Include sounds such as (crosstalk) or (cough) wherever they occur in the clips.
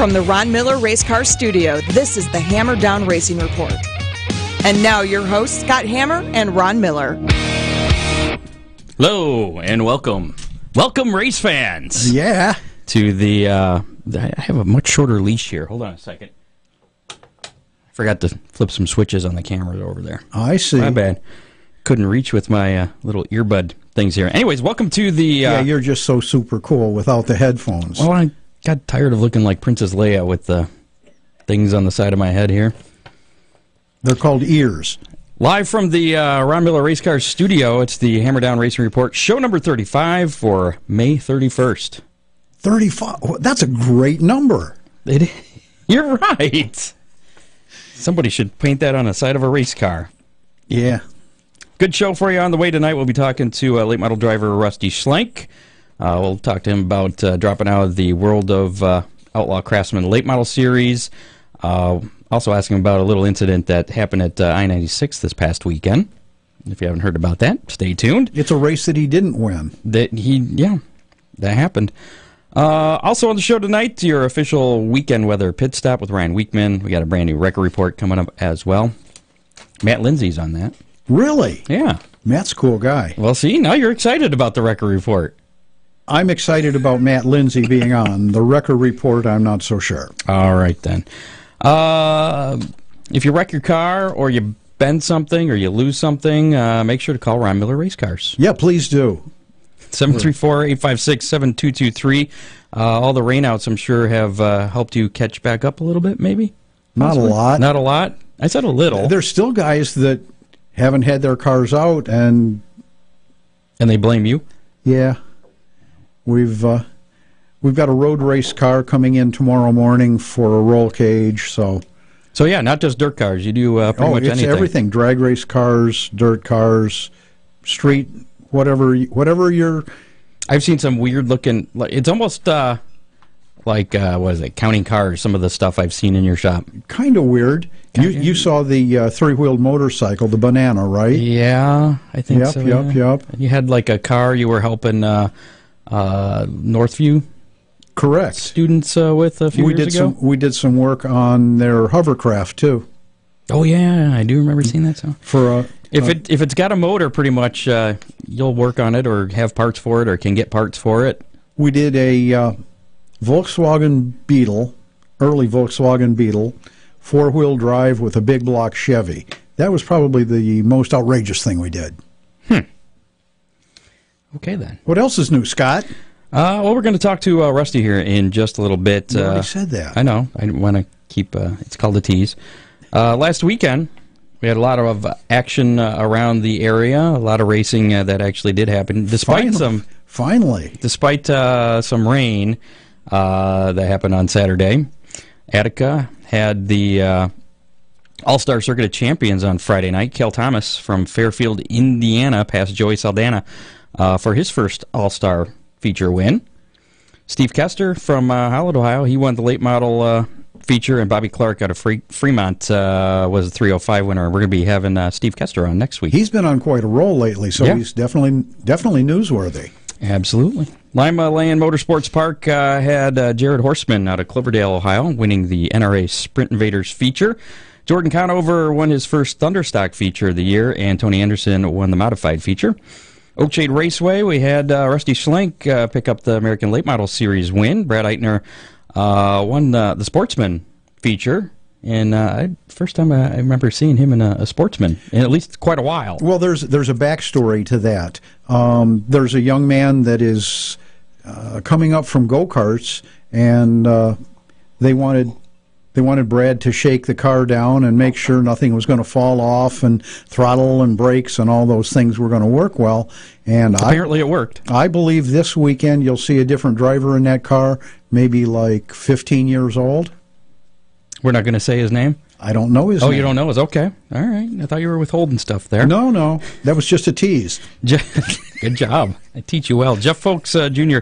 From the Ron Miller Race Car Studio, this is the Hammer Down Racing Report. And now your hosts, Scott Hammer and Ron Miller. Hello and welcome. Welcome, race fans. Yeah. To the, uh, I have a much shorter leash here. Hold on a second. I forgot to flip some switches on the cameras over there. I see. My bad. Couldn't reach with my uh, little earbud things here. Anyways, welcome to the. Uh, yeah, you're just so super cool without the headphones. Well, I got tired of looking like Princess Leia with the things on the side of my head here. They're called ears. Live from the uh, Ron Miller Race Car Studio, it's the Hammer Down Racing Report, show number 35 for May 31st. 35. That's a great number. It, (laughs) you're right. Somebody should paint that on the side of a race car. Yeah. Good show for you on the way tonight. We'll be talking to uh, late model driver Rusty Schlenk. Uh, we'll talk to him about uh, dropping out of the World of uh, Outlaw Craftsman Late Model Series. Uh, also asking him about a little incident that happened at uh, I 96 this past weekend. If you haven't heard about that, stay tuned. It's a race that he didn't win. That he, yeah, that happened. Uh, also on the show tonight, your official weekend weather pit stop with Ryan Weekman. We got a brand new record report coming up as well. Matt Lindsay's on that. Really? Yeah. Matt's a cool guy. Well, see, now you're excited about the record report. I'm excited about Matt Lindsay being on. The record report, I'm not so sure. All right, then. Uh, if you wreck your car or you bend something or you lose something, uh, make sure to call Ron Miller Race Cars. Yeah, please do. 734 856 7223. Uh, all the rainouts, I'm sure, have uh, helped you catch back up a little bit, maybe? Not Possibly. a lot. Not a lot? I said a little. There's still guys that haven't had their cars out, and. And they blame you? Yeah. We've. Uh, we've got a road race car coming in tomorrow morning for a roll cage, so. So yeah, not just dirt cars. You do uh, pretty oh, much it's anything. everything: drag race cars, dirt cars, street, whatever, whatever you're. I've seen some weird looking. It's almost uh, like uh, what is it? Counting cars. Some of the stuff I've seen in your shop. Kind of weird. You you saw the uh, three wheeled motorcycle, the banana, right? Yeah, I think Yep, so. yep, yeah. yep. You had like a car you were helping uh, uh, Northview Correct. students uh, with a few We years did ago. some we did some work on their hovercraft too. Oh yeah, I do remember seeing that. So For a if it if it's got a motor, pretty much uh, you'll work on it or have parts for it or can get parts for it. we did a uh, Volkswagen Beetle, early Volkswagen Beetle, four wheel drive with a big block Chevy. That was probably the most outrageous thing we did. Okay then. What else is new, Scott? Uh, well, we're going to talk to uh, Rusty here in just a little bit. You already Uh, said that. I know. I want to keep. Uh, it's called a tease. Uh, last weekend, we had a lot of action uh, around the area. A lot of racing uh, that actually did happen, despite Finally. some Finally. despite uh, some rain uh, that happened on Saturday. Attica had the uh, All Star Circuit of Champions on Friday night. Cale Thomas from Fairfield, Indiana, passed Joey Saldana uh, for his first All Star feature win. Steve Kester from uh, Holland, Ohio, he won the late model uh, feature, and Bobby Clark out of Fre- Fremont uh, was the 305 winner. We're going to be having uh, Steve Kester on next week. He's been on quite a roll lately, so Yeah. he's definitely definitely newsworthy. Absolutely. Limaland Motorsports Park uh, had uh, Jared Horstman out of Cloverdale, Ohio, winning the NRA Sprint Invaders feature. Jordan Conover won his first Thunderstock feature of the year, and Tony Anderson won the modified feature. Oakshade Raceway, we had uh, Rusty Schlenk uh, pick up the American Late Model Series win. Brad Eitner uh, won the, the Sportsman feature, and uh, first time I, I remember seeing him in a, a Sportsman in at least quite a while. Well, there's there's a backstory to that. Um, there's a young man that is uh, coming up from go karts, and uh, they wanted they wanted Brad to shake the car down and make sure nothing was going to fall off, and throttle and brakes and all those things were going to work well. And I, Apparently, it worked. I believe this weekend you'll see a different driver in that car, maybe like 15 years old. We're not going to say his name. I don't know his Oh, name. you don't know? his? okay. All right. I thought you were withholding stuff there. No, no, that was just a tease. (laughs) Good job. I teach you well. Jeff Folks uh, Jr.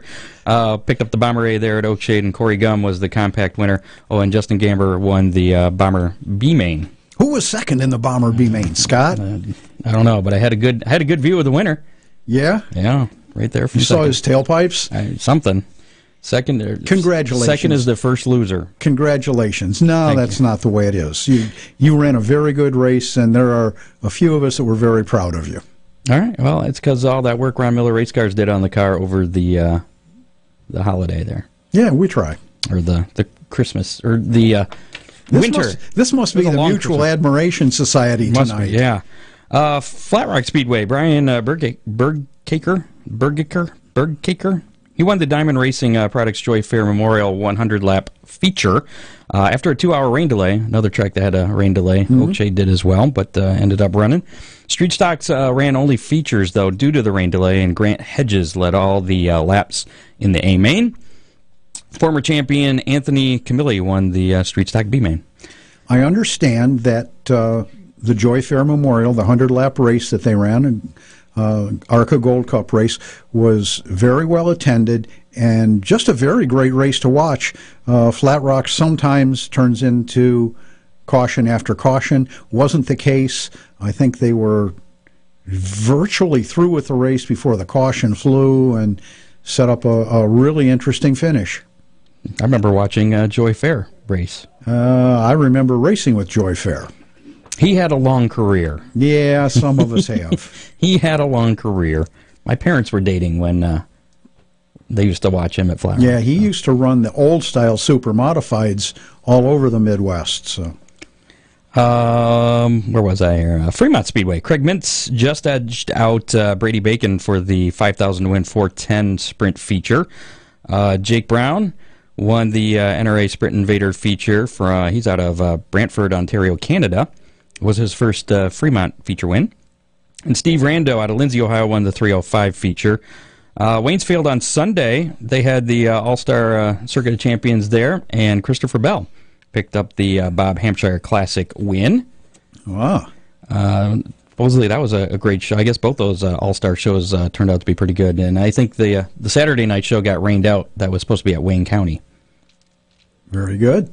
Uh, picked up the Bomber A there at Oakshade, and Corey Gum was the compact winner. Oh, and Justin Gamber won the uh, Bomber B main. Who was second in the Bomber B main? Scott. I don't know, but I had a good I had a good view of the winner. yeah, Yeah, right there. You saw his tailpipes. I, something. Second, Congratulations. Second is the first loser. Congratulations. No, Thank that's you. not the way it is. You you ran a very good race, and there are a few of us that were very proud of you. All right. Well, it's because all that work Ron Miller Race Cars did on the car over the uh, the holiday there, Yeah, we try. or the the Christmas or the uh, This winter. Must, this must be a the Mutual Christmas. Admiration Society Must tonight. be, yeah. Uh, Flat Rock Speedway, Brian uh, Berg- Bergkaker, Bergiker, Bergkaker. He won the Diamond Racing uh, Products Joy Fair Memorial 100 lap feature uh, after a two hour rain delay. Another track that had a rain delay. Oakshade did as well, but uh, ended up running. Street Stocks uh, ran only features, though, due to the rain delay, and Grant Hedges led all the uh, laps in the A main. Former champion Anthony Camilli won the uh, Street Stock B main. I understand that uh, the Joy Fair Memorial, the 100 lap race that they ran, uh, Arca Gold Cup race, was very well attended and just a very great race to watch. Uh, Flat Rock sometimes turns into caution after caution. Wasn't the case. I think they were virtually through with the race before the caution flew and set up a, a really interesting finish. I remember watching uh, Joy Fair race. Uh, I remember racing with Joy Fair. He had a long career. Yeah, some of us (laughs) have. He had a long career. My parents were dating when uh, they used to watch him at Flat Yeah, he used to run the old style super modifieds all over the Midwest. So Um, where was I here? Uh, Fremont Speedway. Craig Mintz just edged out uh, Brady Bacon for the 5,000 to win 410 sprint feature. Uh, Jake Brown won the uh, NRA Sprint Invader feature. For uh, he's out of uh, Brantford, Ontario, Canada. Was his first uh, Fremont feature win. And Steve Rando out of Lindsay, Ohio, won the 305 feature. Uh, Waynesfield on Sunday, they had the uh, All Star uh, Circuit of Champions there, and Christopher Bell picked up the uh, Bob Hampshire Classic win. wow. Uh, supposedly that was a, a great show. I guess both those uh, All Star shows uh, turned out to be pretty good, and I think the uh, the Saturday night show got rained out. That was supposed to be at Wayne County. Very good.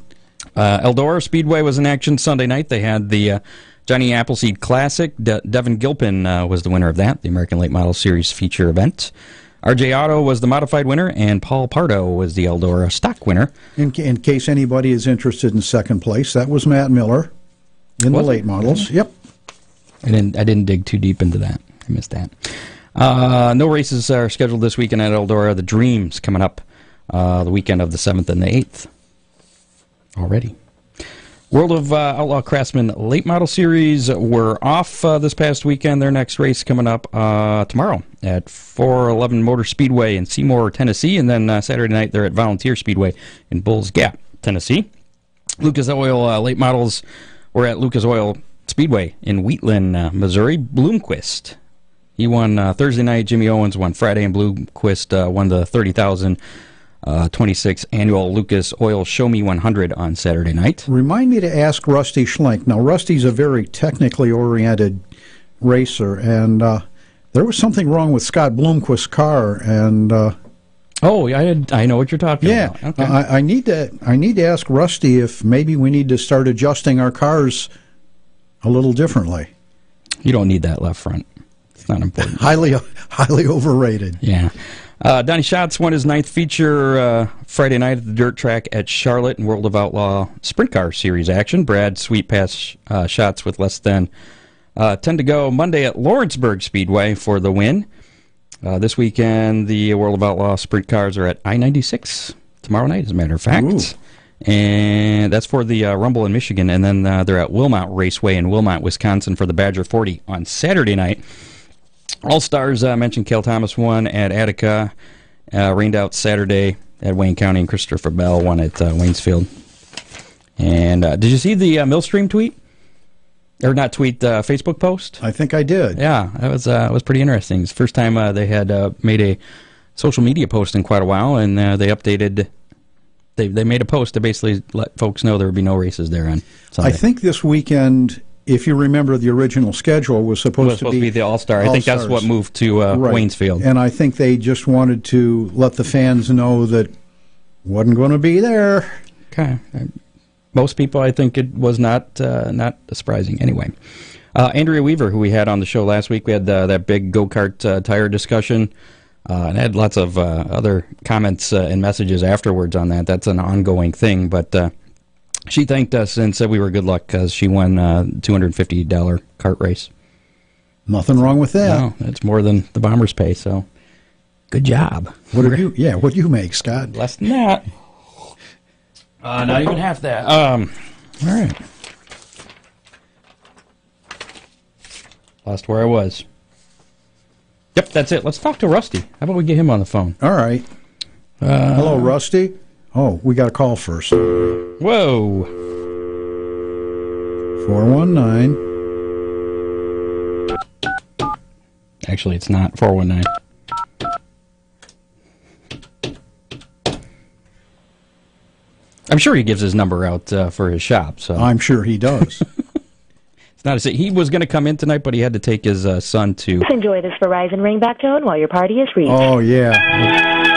Uh, Eldora Speedway was in action Sunday night. They had the uh, Johnny Appleseed Classic. De- Devin Gilpin uh, was the winner of that, the American Late Model Series feature event. RJ Auto was the modified winner, and Paul Pardo was the Eldora stock winner. In, in case anybody is interested in second place, that was Matt Miller in Was the it? late models. Yep. I didn't. I didn't dig too deep into that. I missed that. Uh, no races are scheduled this weekend at Eldora. The Dreams coming up uh, the weekend of the seventh and the eighth. Already. World of uh, Outlaw Craftsman Late Model Series were off uh, this past weekend. Their next race coming up uh, tomorrow at 411 Motor Speedway in Seymour, Tennessee, and then uh, Saturday night they're at Volunteer Speedway in Bulls Gap, Tennessee. Lucas Oil uh, late models were at Lucas Oil Speedway in Wheatland, uh, Missouri. Bloomquist. He won Thursday night. Jimmy Owens won Friday, and Bloomquist won the 30,000 uh, 26 annual Lucas Oil Show Me 100 on Saturday night. Remind me to ask Rusty Schlenk. Now, Rusty's a very technically oriented racer, and uh, there was something wrong with Scott Bloomquist's car, and uh, Oh, I I know what you're talking yeah, about. Okay. I, I need to I need to ask Rusty if maybe we need to start adjusting our cars a little differently. you don't need that left front. It's not important. (laughs) Highly highly overrated. Yeah. Uh, Donny Schatz won his ninth feature uh, Friday night at the dirt track at Charlotte in World of Outlaw Sprint Car Series action. Brad Sweet pass uh, Schatz with less than uh, 10 to go Monday at Lawrenceburg Speedway for the win. Uh, this weekend, the World of Outlaw Sprint Cars are at I 96 tomorrow night, as a matter of fact. Ooh. And that's for the uh, Rumble in Michigan. And then uh, they're at Wilmot Raceway in Wilmot, Wisconsin for the Badger 40 on Saturday night. All Stars uh, mentioned Cale Thomas won at Attica, uh, rained out Saturday at Wayne County, and Christopher Bell won at uh, Waynesfield. And uh, did you see the uh, Millstream tweet? Or not tweet, uh, Facebook post? I think I did. Yeah, that was uh, was pretty interesting. It's the first time uh, they had uh, made a social media post in quite a while, and uh, they updated. They they made a post to basically let folks know there would be no races there on Sunday. I think this weekend, if you remember, the original schedule was supposed, was supposed to be the All Star. I think that's what moved to uh, Right. Waynesfield. And I think they just wanted to let the fans know that wasn't going to be there. Okay. Most people, I think, it was not uh, not surprising. Anyway, uh, Andrea Weaver, who we had on the show last week, we had uh, that big go kart uh, tire discussion Uh, and I had lots of uh, other comments uh, and messages afterwards on that. That's an ongoing thing, but uh, she thanked us and said we were good luck because she won a $250 cart race. Nothing wrong with that. No, that's more than the Bombers pay, so good job. What do you? Yeah, what do you make, Scott? Less than that. Uh, not even half that. Um, all right. Lost where I was. Yep, that's it. Let's talk to Rusty. How about we get him on the phone? All right. Hello, Rusty. Oh, we got a call first. Whoa. Four one nine. Actually, it's not 419. I'm sure he gives his number out uh, for his shop. So I'm sure he does. (laughs) it's not a, he was going to come in tonight, but he had to take his uh, son to. Enjoy this Verizon ringback tone while your party is reached. oh yeah.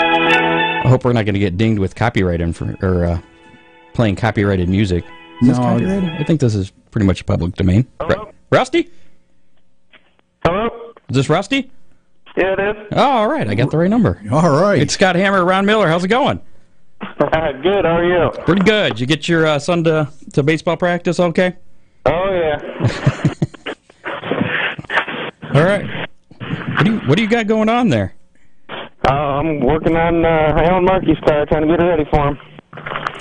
I hope we're not going to get dinged with copyright info, or uh, playing copyrighted music. Is this No. copyrighted? I think this is pretty much public domain. Ru- Rusty? Hello? Is this Rusty? Yeah, it is. Oh, all right. I got the right number. All right. It's Scott Hammer, Ron Miller. How's it going? (laughs) Good, how are you? Pretty good. You get your uh, son to, to baseball practice okay? Oh, yeah. (laughs) All right. What do you, what do you got going on there? I'm working on uh, Alan Markey's car, trying to get it ready for him.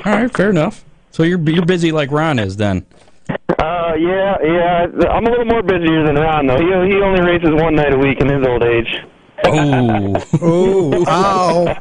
All right, fair enough. So you're you're busy like Ron is then. Uh, yeah, yeah. I'm a little more busier than Ron, though. He, he only races one night a week in his old age. Oh, (laughs) oh, (laughs) ow.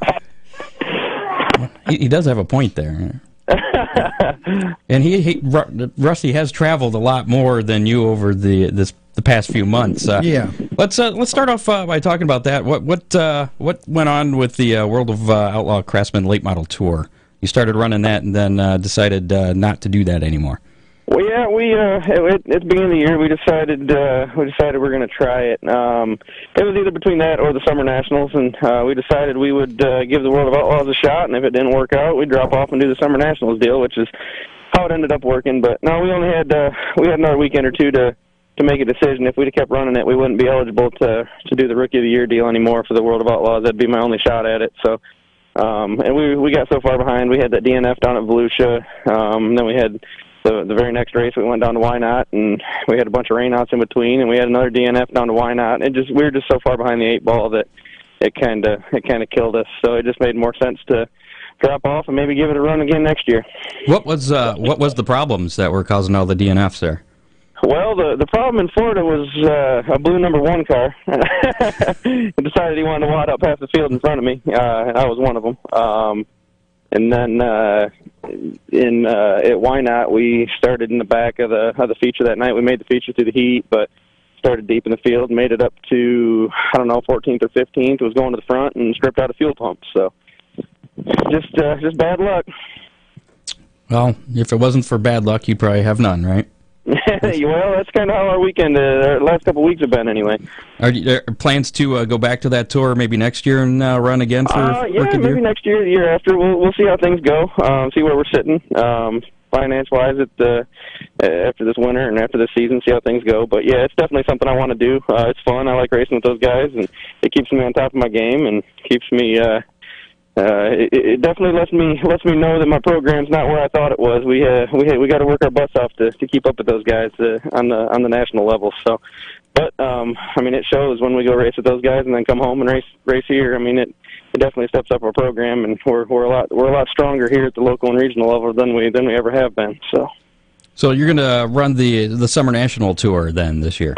he, he does have a point there. (laughs) and he, he Ru- Rusty has traveled a lot more than you over the this the past few months. Uh, Yeah. Let's uh, let's start off uh, by talking about that. What what uh, what went on with the uh, World of uh, Outlaw Craftsman Late Model Tour? You started running that and then uh, decided uh, not to do that anymore. Well, yeah, we uh, at, at the beginning of the year we decided uh, we decided we're going to try it. Um, it was either between that or the Summer Nationals, and uh, we decided we would uh, give the World of Outlaws a shot. And if it didn't work out, we'd drop off and do the Summer Nationals deal, which is how it ended up working. But no, we only had uh, we had another weekend or two to to make a decision. If we'd have kept running it, we wouldn't be eligible to to do the Rookie of the Year deal anymore for the World of Outlaws. That'd be my only shot at it. So. Um, and we we got so far behind. We had that DNF down at Volusia. Um, then we had the the very next race we went down to Whynot, and we had a bunch of rainouts in between, and we had another DNF down to Whynot. It just we were just so far behind the eight ball that it kind of it kind of killed us. So it just made more sense to drop off and maybe give it a run again next year. What was uh, what was the problems that were causing all the DNFs there? Well, the the problem in Florida was uh, a blue number one car. (laughs) decided he wanted to wad up half the field in front of me, uh, and I was one of them. Um, and then uh, in uh, at Whynot, we started in the back of the of the feature that night. We made the feature through the heat, but started deep in the field, made it up to I don't know 14th or 15th. Was going to the front and stripped out a fuel pump. So just uh, just bad luck. Well, if it wasn't for bad luck, you'd probably have none, right? (laughs) well, that's kind of how our weekend, uh, our last couple of weeks have been, anyway. Are there plans to uh, go back to that tour maybe next year and uh, run again for Uh, yeah, maybe Year? next year, the year after. We'll we'll see how things go. Um, see where we're sitting, um, finance wise, at the uh, after this winter and after this season. See how things go. But yeah, it's definitely something I want to do. Uh, it's fun. I like racing with those guys, and it keeps me on top of my game and keeps me. Uh, uh, it, it definitely lets me lets me know that my program's not where I thought it was. We uh, we we got to work our butts off to to keep up with those guys uh, on the on the national level. So, but um, I mean, it shows when we go race with those guys and then come home and race race here. I mean, it it definitely steps up our program, and we're we're a lot we're a lot stronger here at the local and regional level than we than we ever have been. So, So you're going to run the the Summer National Tour then this year?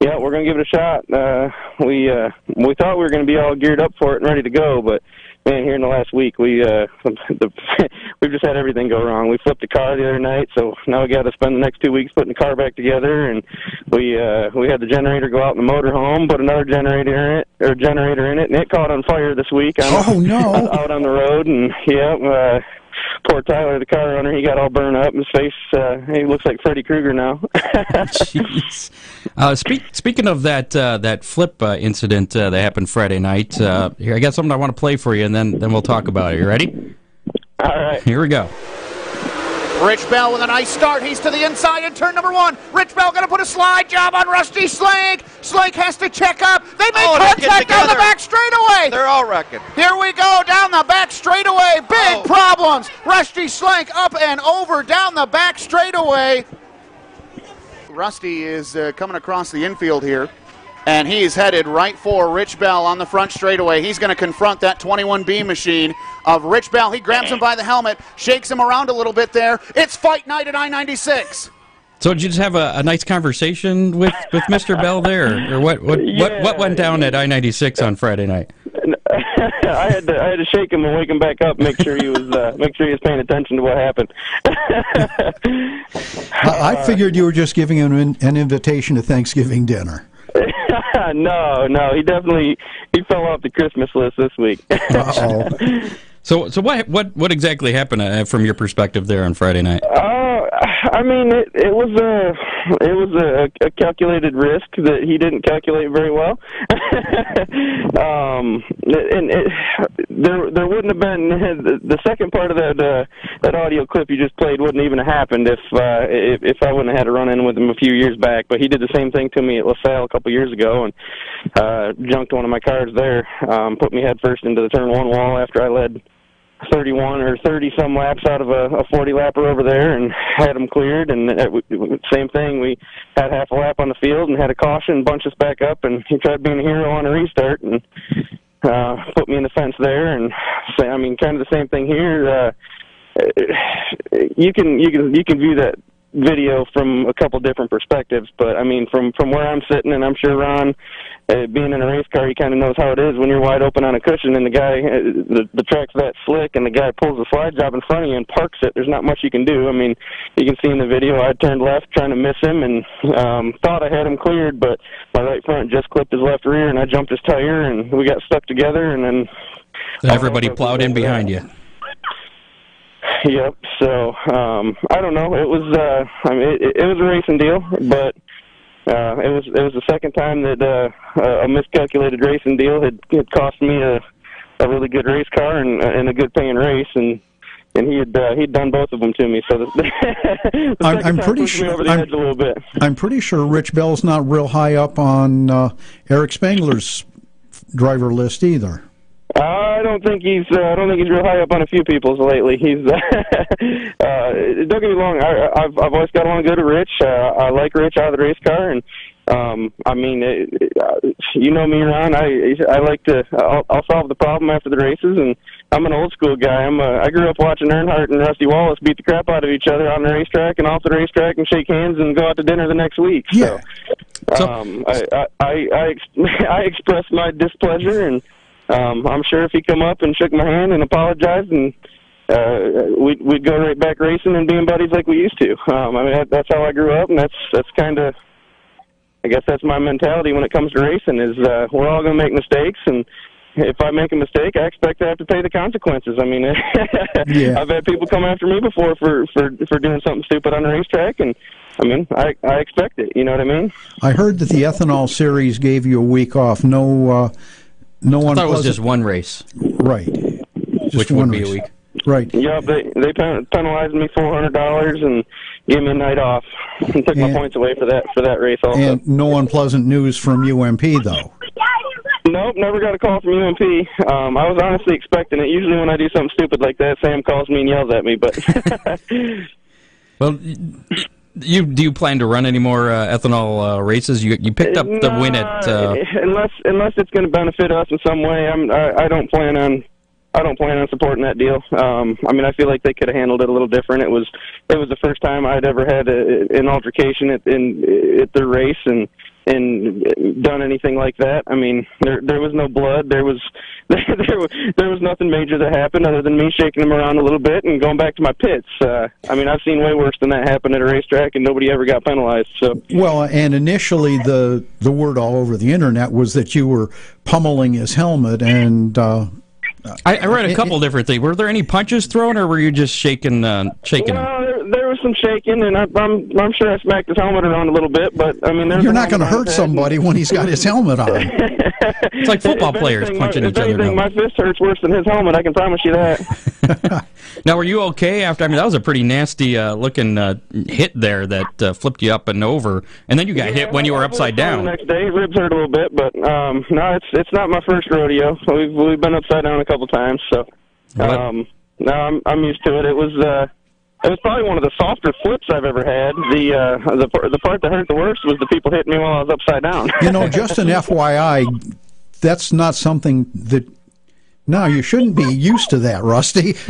yeah, we're gonna give it a shot. Uh, we uh, we thought we were gonna be all geared up for it and ready to go, but man, here in the last week, we uh, (laughs) the, (laughs) we've just had everything go wrong. We flipped the car the other night, so now we got to spend the next two weeks putting the car back together. And we uh, we had the generator go out in the motorhome, put another generator in it or generator in it, and it caught on fire this week. On, Oh, no. (laughs) out on the road, and yeah. Uh, Poor Tyler, the car owner, he got all burned up. His face, uh, he looks like Freddy Krueger now. (laughs) Jeez. Uh, speak, speaking of that uh, that flip uh, incident uh, that happened Friday night, uh, here I got something I want to play for you, and then then we'll talk about it. You ready? all right. Here we go. Rich Bell with a nice start. He's to the inside in turn number one. Rich Bell going to put a slide job on Rusty Slink. Slink has to check up. They make Oh, they get contact down the together. back straightaway. They're all wrecking. Here we go down the back straightaway. Big Oh. problems. Rusty Slink up and over down the back straightaway. Rusty is uh, coming across the infield here, and he's headed right for Rich Bell on the front straightaway. He's going to confront that 21B machine of Rich Bell. He grabs him by the helmet, shakes him around a little bit there. It's fight night at I 96. So did you just have a, a nice conversation with, with Mr. Bell there, or what? What, what what went down at I ninety six on Friday night? (laughs) I had to I had to shake him and wake him back up, make sure he was uh, make sure he was paying attention to what happened. (laughs) I, I figured you were just giving him an, an invitation to Thanksgiving dinner. (laughs) no, no, he definitely he fell off the Christmas list this week. (laughs) So so what what what exactly happened uh, from your perspective there on Friday night? Uh, I mean, it, it was a it was a, a calculated risk that he didn't calculate very well. (laughs) um, and it, there there wouldn't have been the, (laughs) the second part of that uh, that audio clip you just played wouldn't even have happened if uh, if, if I wouldn't have had a run in with him a few years back. But he did the same thing to me at LaSalle a couple years ago and uh, junked one of my cars there, um, put me head first into the turn one wall after I led 31 or 30 some laps out of a, a 40 lapper over there and had them cleared. And w- same thing. We had half a lap on the field and had a caution bunch us back up and he tried being a hero on a restart and uh put me in the fence there. And say I mean kind of the same thing here. Uh you can you can you can view that video from a couple different perspectives but I mean from from where I'm sitting and I'm sure Ron uh, being in a race car, he kind of knows how it is when you're wide open on a cushion and the guy, uh, the, the track's that slick and the guy pulls the slide job in front of you and parks it. There's not much you can do. I mean, you can see in the video, I turned left trying to miss him and um, thought I had him cleared, but my right front just clipped his left rear and I jumped his tire and we got stuck together and then. And everybody plowed in behind you. (laughs) Yep. So um, I don't know. It was uh, I mean it, it was a racing deal, but uh, it was it was the second time that uh, a miscalculated racing deal had, had cost me a a really good race car and, and a good paying race and. And he had uh, he'd done both of them to me, so the, (laughs) the I'm- I'm pretty sure- I'm- edge a little bit. I'm pretty sure Rich Bell's not real high up on uh, Eric Spangler's driver list either. I don't think he's. Uh, I don't think he's real high up on a few people's lately. He's. (laughs) Uh, uh, don't get me wrong. I, I've I've always got along good with Rich. Uh, I like Rich out of the race car, and um, I mean, it, it, you know me, Ron. I I like to. I'll, I'll solve the problem after the races, and I'm an old school guy. I'm. A, I grew up watching Earnhardt and Rusty Wallace beat the crap out of each other on the racetrack and off the racetrack, and shake hands and go out to dinner the next week. Yeah. So- um, I I I (laughs) I, ex- I expressed my displeasure, and um, I'm sure if he come up and shook my hand and apologized, and uh, we'd we'd go right back racing and being buddies like we used to. Um, I mean, that, that's how I grew up, and that's that's kind of. I guess that's my mentality when it comes to racing. Is uh, we're all going to make mistakes, and if I make a mistake, I expect to have to pay the consequences. I mean, (laughs) Yeah. I've had people come after me before for for for doing something stupid on the racetrack, and I mean, I I expect it. You know what I mean? I heard that the ethanol series gave you a week off. No, uh, no I one. thought it was just one race, right. Just which one would be a week. Right. Yep, they they penalized me four hundred dollars and gave me a night off and (laughs) took my points away for that for that race also. And no unpleasant news from UMP though. nope, never got a call from UMP. Um, I was honestly expecting it. Usually when I do something stupid like that, Sam calls me and yells at me. But (laughs) Well, you do you plan to run any more uh, ethanol uh, races? You you picked up the win at. Uh, unless unless it's going to benefit us in some way, I'm I, I don't plan on. I don't plan on supporting that deal. Um, I mean, I feel like they could have handled it a little different. It was, it was the first time I'd ever had a, an altercation at in at the race and and done anything like that. I mean, there there was no blood. There was (laughs) there was there was nothing major that happened other than me shaking them around a little bit and going back to my pits. Uh, I mean, I've seen way worse than that happen at a racetrack, and nobody ever got penalized. So. Well, and initially the the word all over the internet was that you were pummeling his helmet, and uh, I, I read a couple different things. Were there any punches thrown, or were you just shaking uh, shaking? him? Well, there, there was some shaking, and I, I'm I'm sure I smacked his helmet around a little bit. But I mean, you're not going to hurt somebody when he's got his helmet on. (laughs) it's like football players anything, punching my, each other. Anything, down. my fist hurts worse than his helmet. I can promise you that. (laughs) now, were you okay after? I mean, that was a pretty nasty uh, looking uh, hit there that uh, flipped you up and over, and then you got Yeah, hit when you were upside down. The next day, ribs hurt a little bit, but um, no, it's it's not my first rodeo. We've we've been upside down a couple times, so um, no, I'm I'm used to it. It was uh, it was probably one of the softer flips I've ever had. The uh, the the part that hurt the worst was the people hitting me while I was upside down. You know, just an (laughs) FYI, that's not something that. No, you shouldn't be used to that, Rusty. (laughs)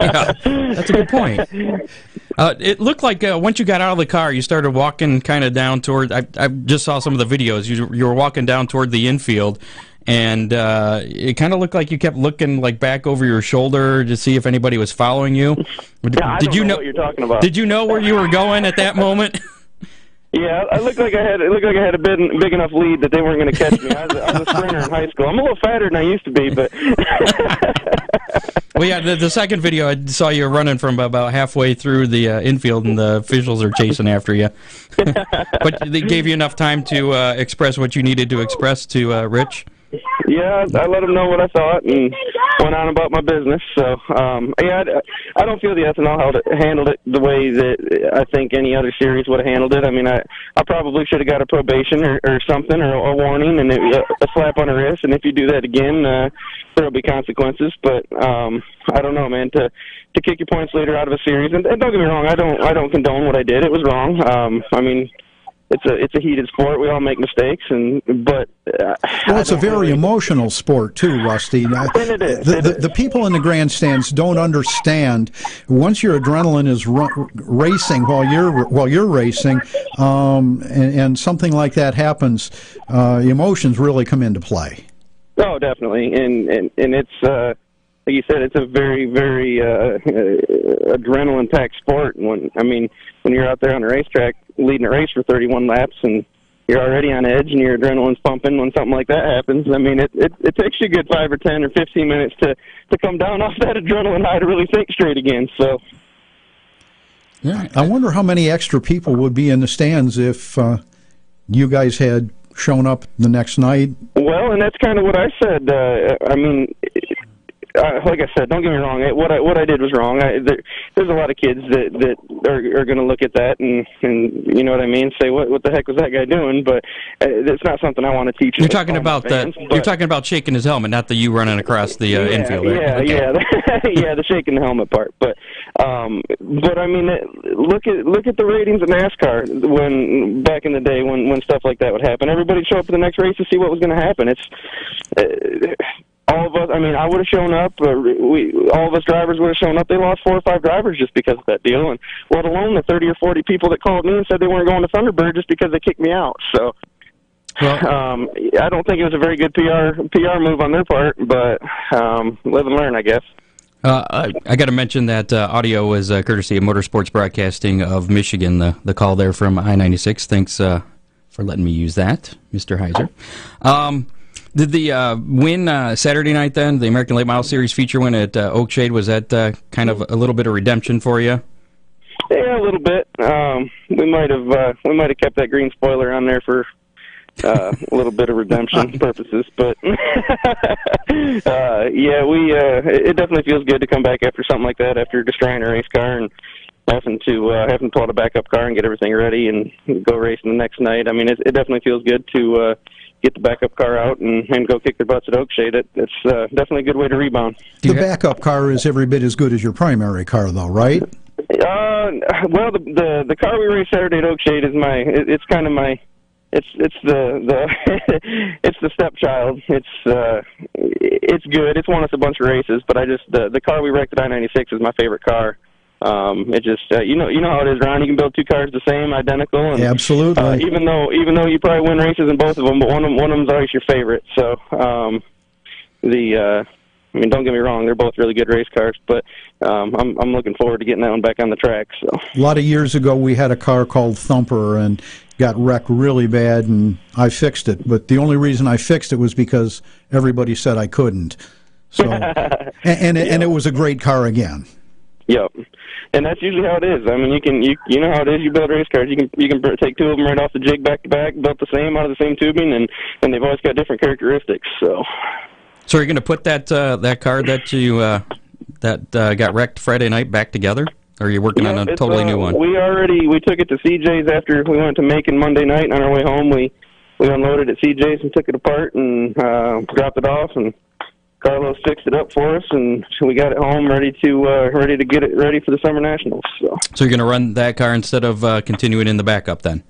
yeah, that's a good point. Uh, it looked like uh, once you got out of the car, you started walking kind of down toward. I, I just saw some of the videos. You, you were walking down toward the infield, and uh, it kind of looked like you kept looking like back over your shoulder to see if anybody was following you. Yeah, did you know know? what you're talking about. Did you know where you were going at that moment? (laughs) Yeah, I looked like I had it looked like I had a big, big enough lead that they weren't going to catch me. I was, I was a sprinter in high school. I'm a little fatter than I used to be, but well, yeah. The, the second video, I saw you running from about halfway through the uh, infield, and the officials are chasing after you. (laughs) but they gave you enough time to uh, express what you needed to express to uh, Rich. Yeah, I let them know what I thought and went on about my business. So, um, yeah, I, I don't feel the ethanol held it, handled it the way that I think any other series would have handled it. I mean, I I probably should have got a probation or, or something or a warning and it, a slap on the wrist. And if you do that again, uh, there'll be consequences. But um, I don't know, man. To to kick your points later out of a series, and, and don't get me wrong, I don't I don't condone what I did. It was wrong. Um, I mean. It's a it's a heated sport. We all make mistakes, and but uh, Well, it's a very really- emotional sport too, Rusty. Now, it is, The, it the, is. the people in the grandstands don't understand. Once your adrenaline is ru- racing while you're while you're racing, um, and, and something like that happens, uh, emotions really come into play. Oh, definitely, and and and it's uh, like you said, it's a very very uh, uh, adrenaline packed sport. When I mean, when you're out there on the racetrack leading a race for 31 laps and you're already on edge and your adrenaline's pumping when something like that happens. I mean, it, it it takes you a good five or ten or 15 minutes to to come down (laughs) off that adrenaline high to really think straight again. So. Yeah, I wonder how many extra people would be in the stands if uh, you guys had shown up the next night. Well, and that's kind of what I said. Uh, I mean, uh, like I said, don't get me wrong. It, what I what I did was wrong. I, there, there's a lot of kids that that are, are going to look at that and and you know what I mean. Say what what the heck was that guy doing? But uh, it's not something I want to teach. You're talking about the fans, you're talking about shaking his helmet, not the you running across the uh, yeah, infield. Right? Yeah, Okay. yeah, (laughs) yeah, the shaking the helmet part. But, um, but I mean, look at look at the ratings of NASCAR when back in the day when when stuff like that would happen. Everybody'd show up for the next race to see what was going to happen. It's uh, all of us. I mean, I would have shown up. Uh, we all of us drivers would have shown up. They lost four or five drivers just because of that deal, and let alone the thirty or forty people that called me and said they weren't going to Thunderbird just because they kicked me out. So. Well, Um, I don't think it was a very good PR PR move on their part, but um, live and learn, I guess. Uh, I, I got to mention that uh, audio was uh, courtesy of Motorsports Broadcasting of Michigan. The the call there from I ninety six. Thanks uh, for letting me use that, Mister Heiser. Um, did the uh, win uh, Saturday night then? The American Late Model Series feature win at uh, Oakshade was that uh, kind of a little bit of redemption for you? Yeah, a little bit. Um, we might have uh, we might have kept that green spoiler on there for uh, a little bit of redemption (laughs) purposes, but (laughs) uh, yeah, we uh, it definitely feels good to come back after something like that after destroying a race car and having to uh, having to pull out a backup car and get everything ready and go racing the next night. I mean, it, it definitely feels good to uh, get the backup car out and, and go kick their butts at Oakshade. It, it's uh, definitely a good way to rebound. The backup car is every bit as good as your primary car, though, right? Uh, well, the the the car we raced Saturday at Oakshade is my. It, it's kind of my. It's it's the the (laughs) it's the stepchild. It's uh it's good. It's won us a bunch of races, but I just the the car we wrecked at I ninety six is my favorite car. Um, it just uh, you know you know how it is, Ron. You can build two cars the same, identical, and Absolutely. uh, even though even though you probably win races in both of them, but one of them, one of them's always your favorite. So um, the uh, I mean, don't get me wrong, they're both really good race cars, but um, I'm I'm looking forward to getting that one back on the track. So A lot of years ago, we had a car called Thumper and got wrecked really bad, and I fixed it. But the only reason I fixed it was because everybody said I couldn't. So, (laughs) and and, it, and it was a great car again. Yep. And that's usually how it is. I mean, you can you you know how it is. You build race cars. You can you can take two of them right off the jig back to back, built the same out of the same tubing, and and they've always got different characteristics. So. So you're going to put that uh, that car that you uh, that uh, got wrecked Friday night back together, or are you working Yeah, on a totally uh, new one? We already we took it to CJ's after we went to Macon Monday night. And on our way home, we we unloaded at CJ's and took it apart and uh, dropped it off. And Carlos fixed it up for us, and we got it home ready to uh, ready to get it ready for the summer nationals. So. So you're going to run that car instead of uh, continuing in the backup then?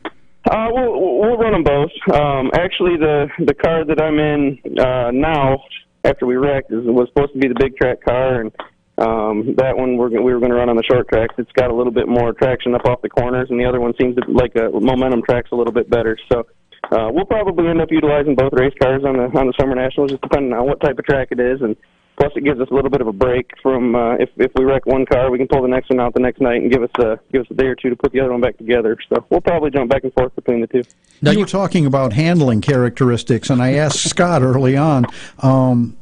Uh, we'll we'll run them both. Um, actually, the the car that I'm in uh, now, after we wrecked, is was supposed to be the big track car, and um, that one we're we were going to run on the short tracks. It's got a little bit more traction up off the corners, and the other one seems to like a momentum track's a little bit better. So. Uh, we'll probably end up utilizing both race cars on the on the summer nationals, just depending on what type of track it is, and plus it gives us a little bit of a break from uh, if if we wreck one car, we can pull the next one out the next night and give us a give us a day or two to put the other one back together. So we'll probably jump back and forth between the two. Now you were talking about handling characteristics, and I asked (laughs) Scott early on. Um,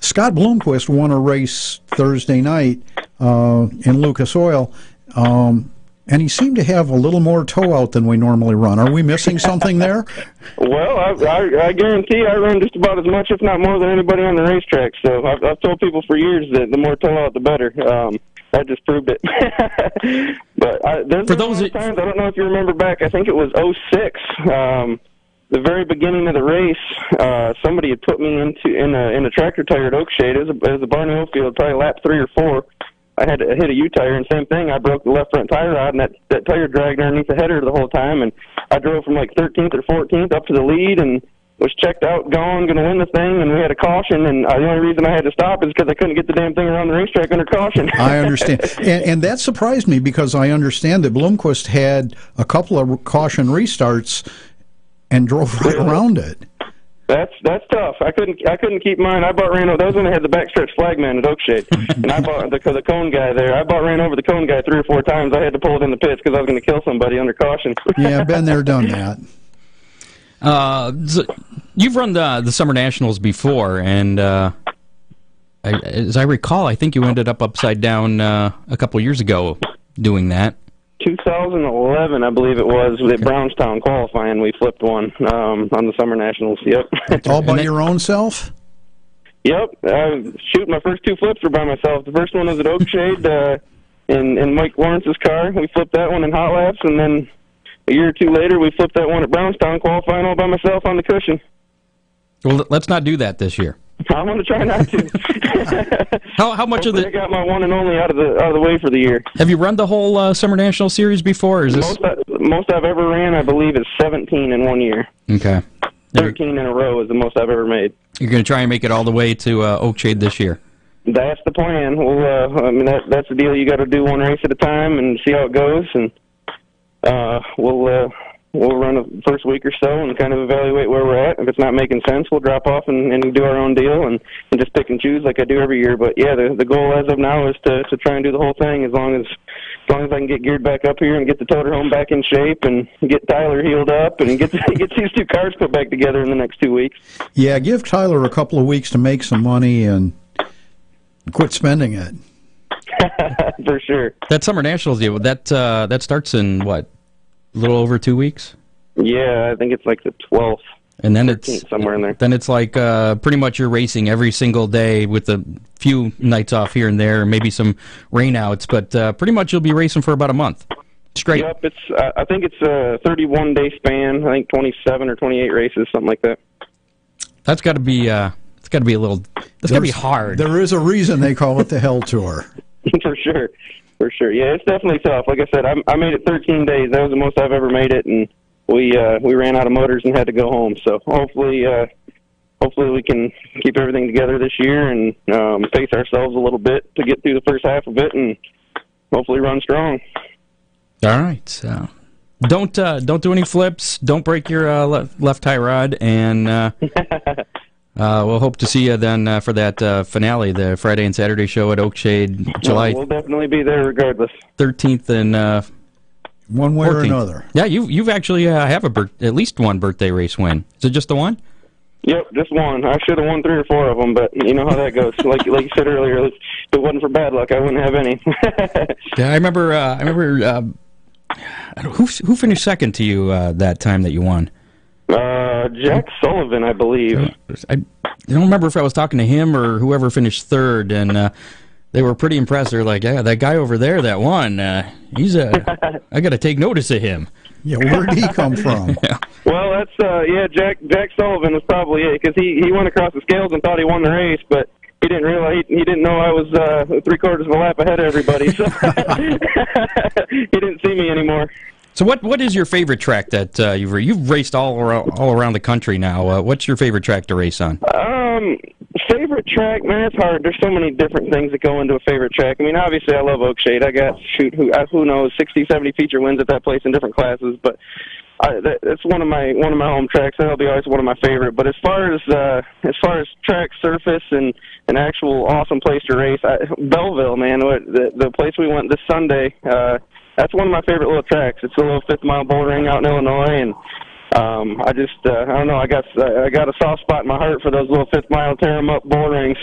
Scott Bloomquist won a race Thursday night uh, in Lucas Oil, um, and he seemed to have a little more toe out than we normally run. Are we missing something there? (laughs) Well, I, I, I guarantee I run just about as much, if not more, than anybody on the racetrack. So I've, I've told people for years that the more toe out, the better. Um, that just proved it. (laughs) but I, there's For those a that- times, I don't know if you remember back. I think it was '06. Um, the very beginning of the race, uh, somebody had put me into in a in a tractor tire at Oakshade. It was a, it was a Barney Hill field, probably lap three or four. I had to hit a U tire, and same thing. I broke the left front tire rod, and that that tire dragged underneath the header the whole time. And I drove from like 13th or 14th up to the lead, and was checked out, gone, going to win the thing. And we had a caution, and uh, the only reason I had to stop is because I couldn't get the damn thing around the racetrack under caution. (laughs) I understand, and, and that surprised me because I understand that Bloomquist had a couple of caution restarts and drove right around it. That's that's tough. I couldn't I couldn't keep mine. I bought ran over. That was when I had the backstretch flagman at Oakshade, (laughs) and I bought the the cone guy there. I bought ran over the cone guy three or four times. I had to pull it in the pits because I was going to kill somebody under caution. (laughs) Yeah, I've been there, done that. Uh, so you've run the the summer nationals before, and uh, I, as I recall, I think you ended up upside down uh, a couple years ago doing that. 2011, I believe it was, at Brownstown qualifying. We flipped one um, on the summer nationals. Yep. All by then- your own self? Yep, uh, shoot, my first two flips were by myself. The first one was at Oakshade uh, in in Mike Lawrence's car. We flipped that one in hot laps, and then a year or two later, we flipped that one at Brownstown qualifying all by myself on the cushion. Well, let's not do that this year. I'm going to try not to. (laughs) How how much of the? I got my one and only out of the out of the way for the year. have you run the whole uh, summer national series before? Is this Most I, most I've ever ran, I believe, is 17 in one year. okay? 13 in a row is the most I've ever made. you're going to try and make it all the way to uh, Oakshade this year. That's the plan. Well, uh, I mean that that's the deal. You got to do one race at a time and see how it goes, and uh, we'll uh, we'll run the first week or so and kind of evaluate where we're at. If it's not making sense, we'll drop off and, and do our own deal and, and just pick and choose like I do every year. But yeah, the the goal as of now is to to try and do the whole thing as long as as long as I can get geared back up here and get the toter home back in shape and get Tyler healed up and get (laughs) get these two cars put back together in the next two weeks. Yeah, give Tyler a couple of weeks to make some money and quit spending it. (laughs) For sure. That summer nationals deal that uh, that starts in what a little over two weeks, Yeah, I think it's like the twelfth. and then it's somewhere in there. Then it's like uh, pretty much you're racing every single day with a few nights off here and there, maybe some rainouts, but uh, pretty much you'll be racing for about a month straight. Yep, it's. Uh, I think it's a 31 day span. I think 27 or 28 races, something like that. That's got to be uh, it's got to be a little. That's got to be hard. There is a reason they call it the Hell Tour. (laughs) for sure, for sure. Yeah, it's definitely tough. Like I said, I, I made it 13 days. That was the most I've ever made it, and we uh, we ran out of motors and had to go home. So hopefully, uh, hopefully we can keep everything together this year and um, pace ourselves a little bit to get through the first half of it, and hopefully run strong. All right. So don't uh, don't do any flips. Don't break your uh, le- left tie rod, and uh, (laughs) uh, we'll hope to see you then uh, for that uh, finale, the Friday and Saturday show at Oakshade, July We'll definitely be there regardless. 13th and uh, One way or another. Yeah, you you've actually uh, have a bir- at least one birthday race win. Is it just the one? Yep, just one. I should have won three or four of them, but you know how that goes. like like you said earlier, if it wasn't for bad luck, I wouldn't have any. (laughs) yeah, I remember. Uh, I remember. Uh, who who finished second to you uh, that time that you won? Uh, Jack Sullivan, I believe. I, I don't remember if I was talking to him or whoever finished third, and uh, they were pretty impressed. They're like, "Yeah, that guy over there that won, uh, he's a. (laughs) I got to take notice of him." Yeah, where did he come from? (laughs) yeah. Well, that's uh, yeah. Jack Jack Sullivan was probably it because he he went across the scales and thought he won the race, but he didn't realize he, he didn't know I was uh, three quarters of a lap ahead of everybody, so (laughs) he didn't see me anymore. So what what is your favorite track that uh, you've you've raced all around all around the country now? Uh, what's your favorite track to race on? Um, favorite track, man, it's hard. There's so many different things that go into a favorite track. I mean, obviously, I love Oakshade. I got shoot who uh, who knows 60, 70 feature wins at that place in different classes, but I, that, that's one of my one of my home tracks. That'll be always one of my favorite. But as far as uh, as far as track surface and an actual awesome place to race, I, Belleville, man, what, the the place we went this Sunday. Uh, that's one of my favorite little tracks. It's a little fifth mile bull ring out in Illinois, and um, I just uh, I don't know. I got I got a soft spot in my heart for those little fifth mile tear 'em up bull rings.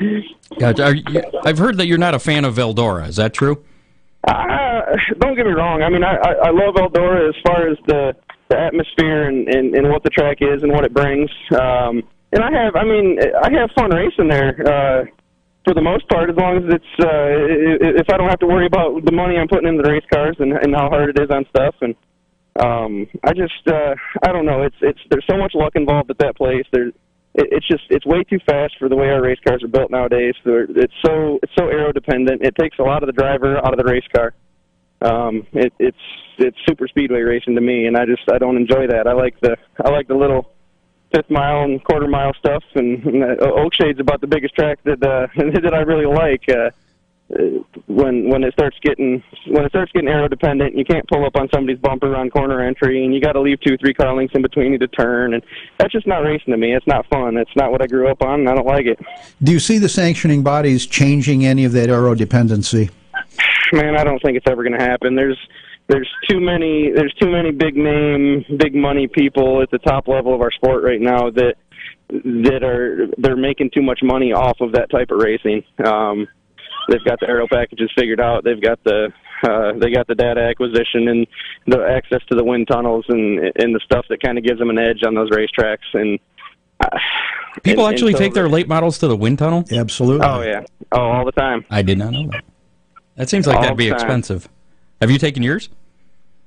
(laughs) gotcha. You, I've heard that you're not a fan of Eldora. Is that true? Uh, don't get me wrong. I mean, I, I, I love Eldora as far as the, the atmosphere and, and, and what the track is and what it brings. Um, and I have, I mean, I have fun racing there. Uh, for the most part, as long as it's uh, if I don't have to worry about the money I'm putting in the race cars and, and how hard it is on stuff, and um, I just uh, I don't know. It's it's there's so much luck involved at that place. There's it, it's just it's way too fast for the way our race cars are built nowadays. They're, it's so it's so aero dependent. It takes a lot of the driver out of the race car. Um, it, it's it's super speedway racing to me, and I just I don't enjoy that. I like the I like the little fifth mile and quarter mile stuff, and, and uh, Oakshade's about the biggest track that uh, (laughs) that I really like. Uh, when when it starts getting when it starts getting aero dependent, you can't pull up on somebody's bumper on corner entry, and you got to leave two three car lengths in between you to turn, and that's just not racing to me. It's not fun. It's not what I grew up on, and I don't like it. Do you see the sanctioning bodies changing any of that aero dependency? Man, I don't think it's ever going to happen. There's there's too many there's too many big name big money people at the top level of our sport right now that that are they're making too much money off of that type of racing. Um, they've got the aero packages figured out. They've got the uh, they got the data acquisition and the access to the wind tunnels and and the stuff that kind of gives them an edge on those racetracks. And uh, people and, actually and so take their late models to the wind tunnel. Absolutely. Oh yeah. Oh, all the time. I did not know that. That seems like All that'd be expensive. Have you taken yours?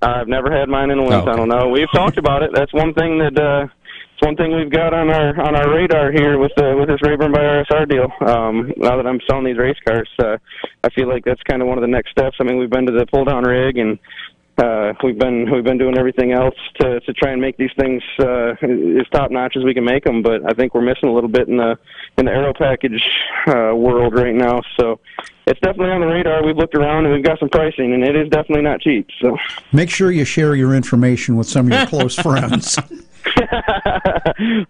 I've never had mine in a wind Oh, okay. tunnel. No, we've talked about it. That's one thing that uh, it's one thing we've got on our on our radar here with the with this Rayburn by RSR deal. Um, now that I'm selling these race cars, uh, I feel like that's kind of one of the next steps. I mean, we've been to the pull down rig and uh, we've been we've been doing everything else to to try and make these things uh, as top notch as we can make them. But I think we're missing a little bit in the in the aero package uh, world right now. So it's definitely on the radar. We've looked around and we've got some pricing, and it is definitely not cheap. So Make sure you share your information with some of your close (laughs) friends. (laughs)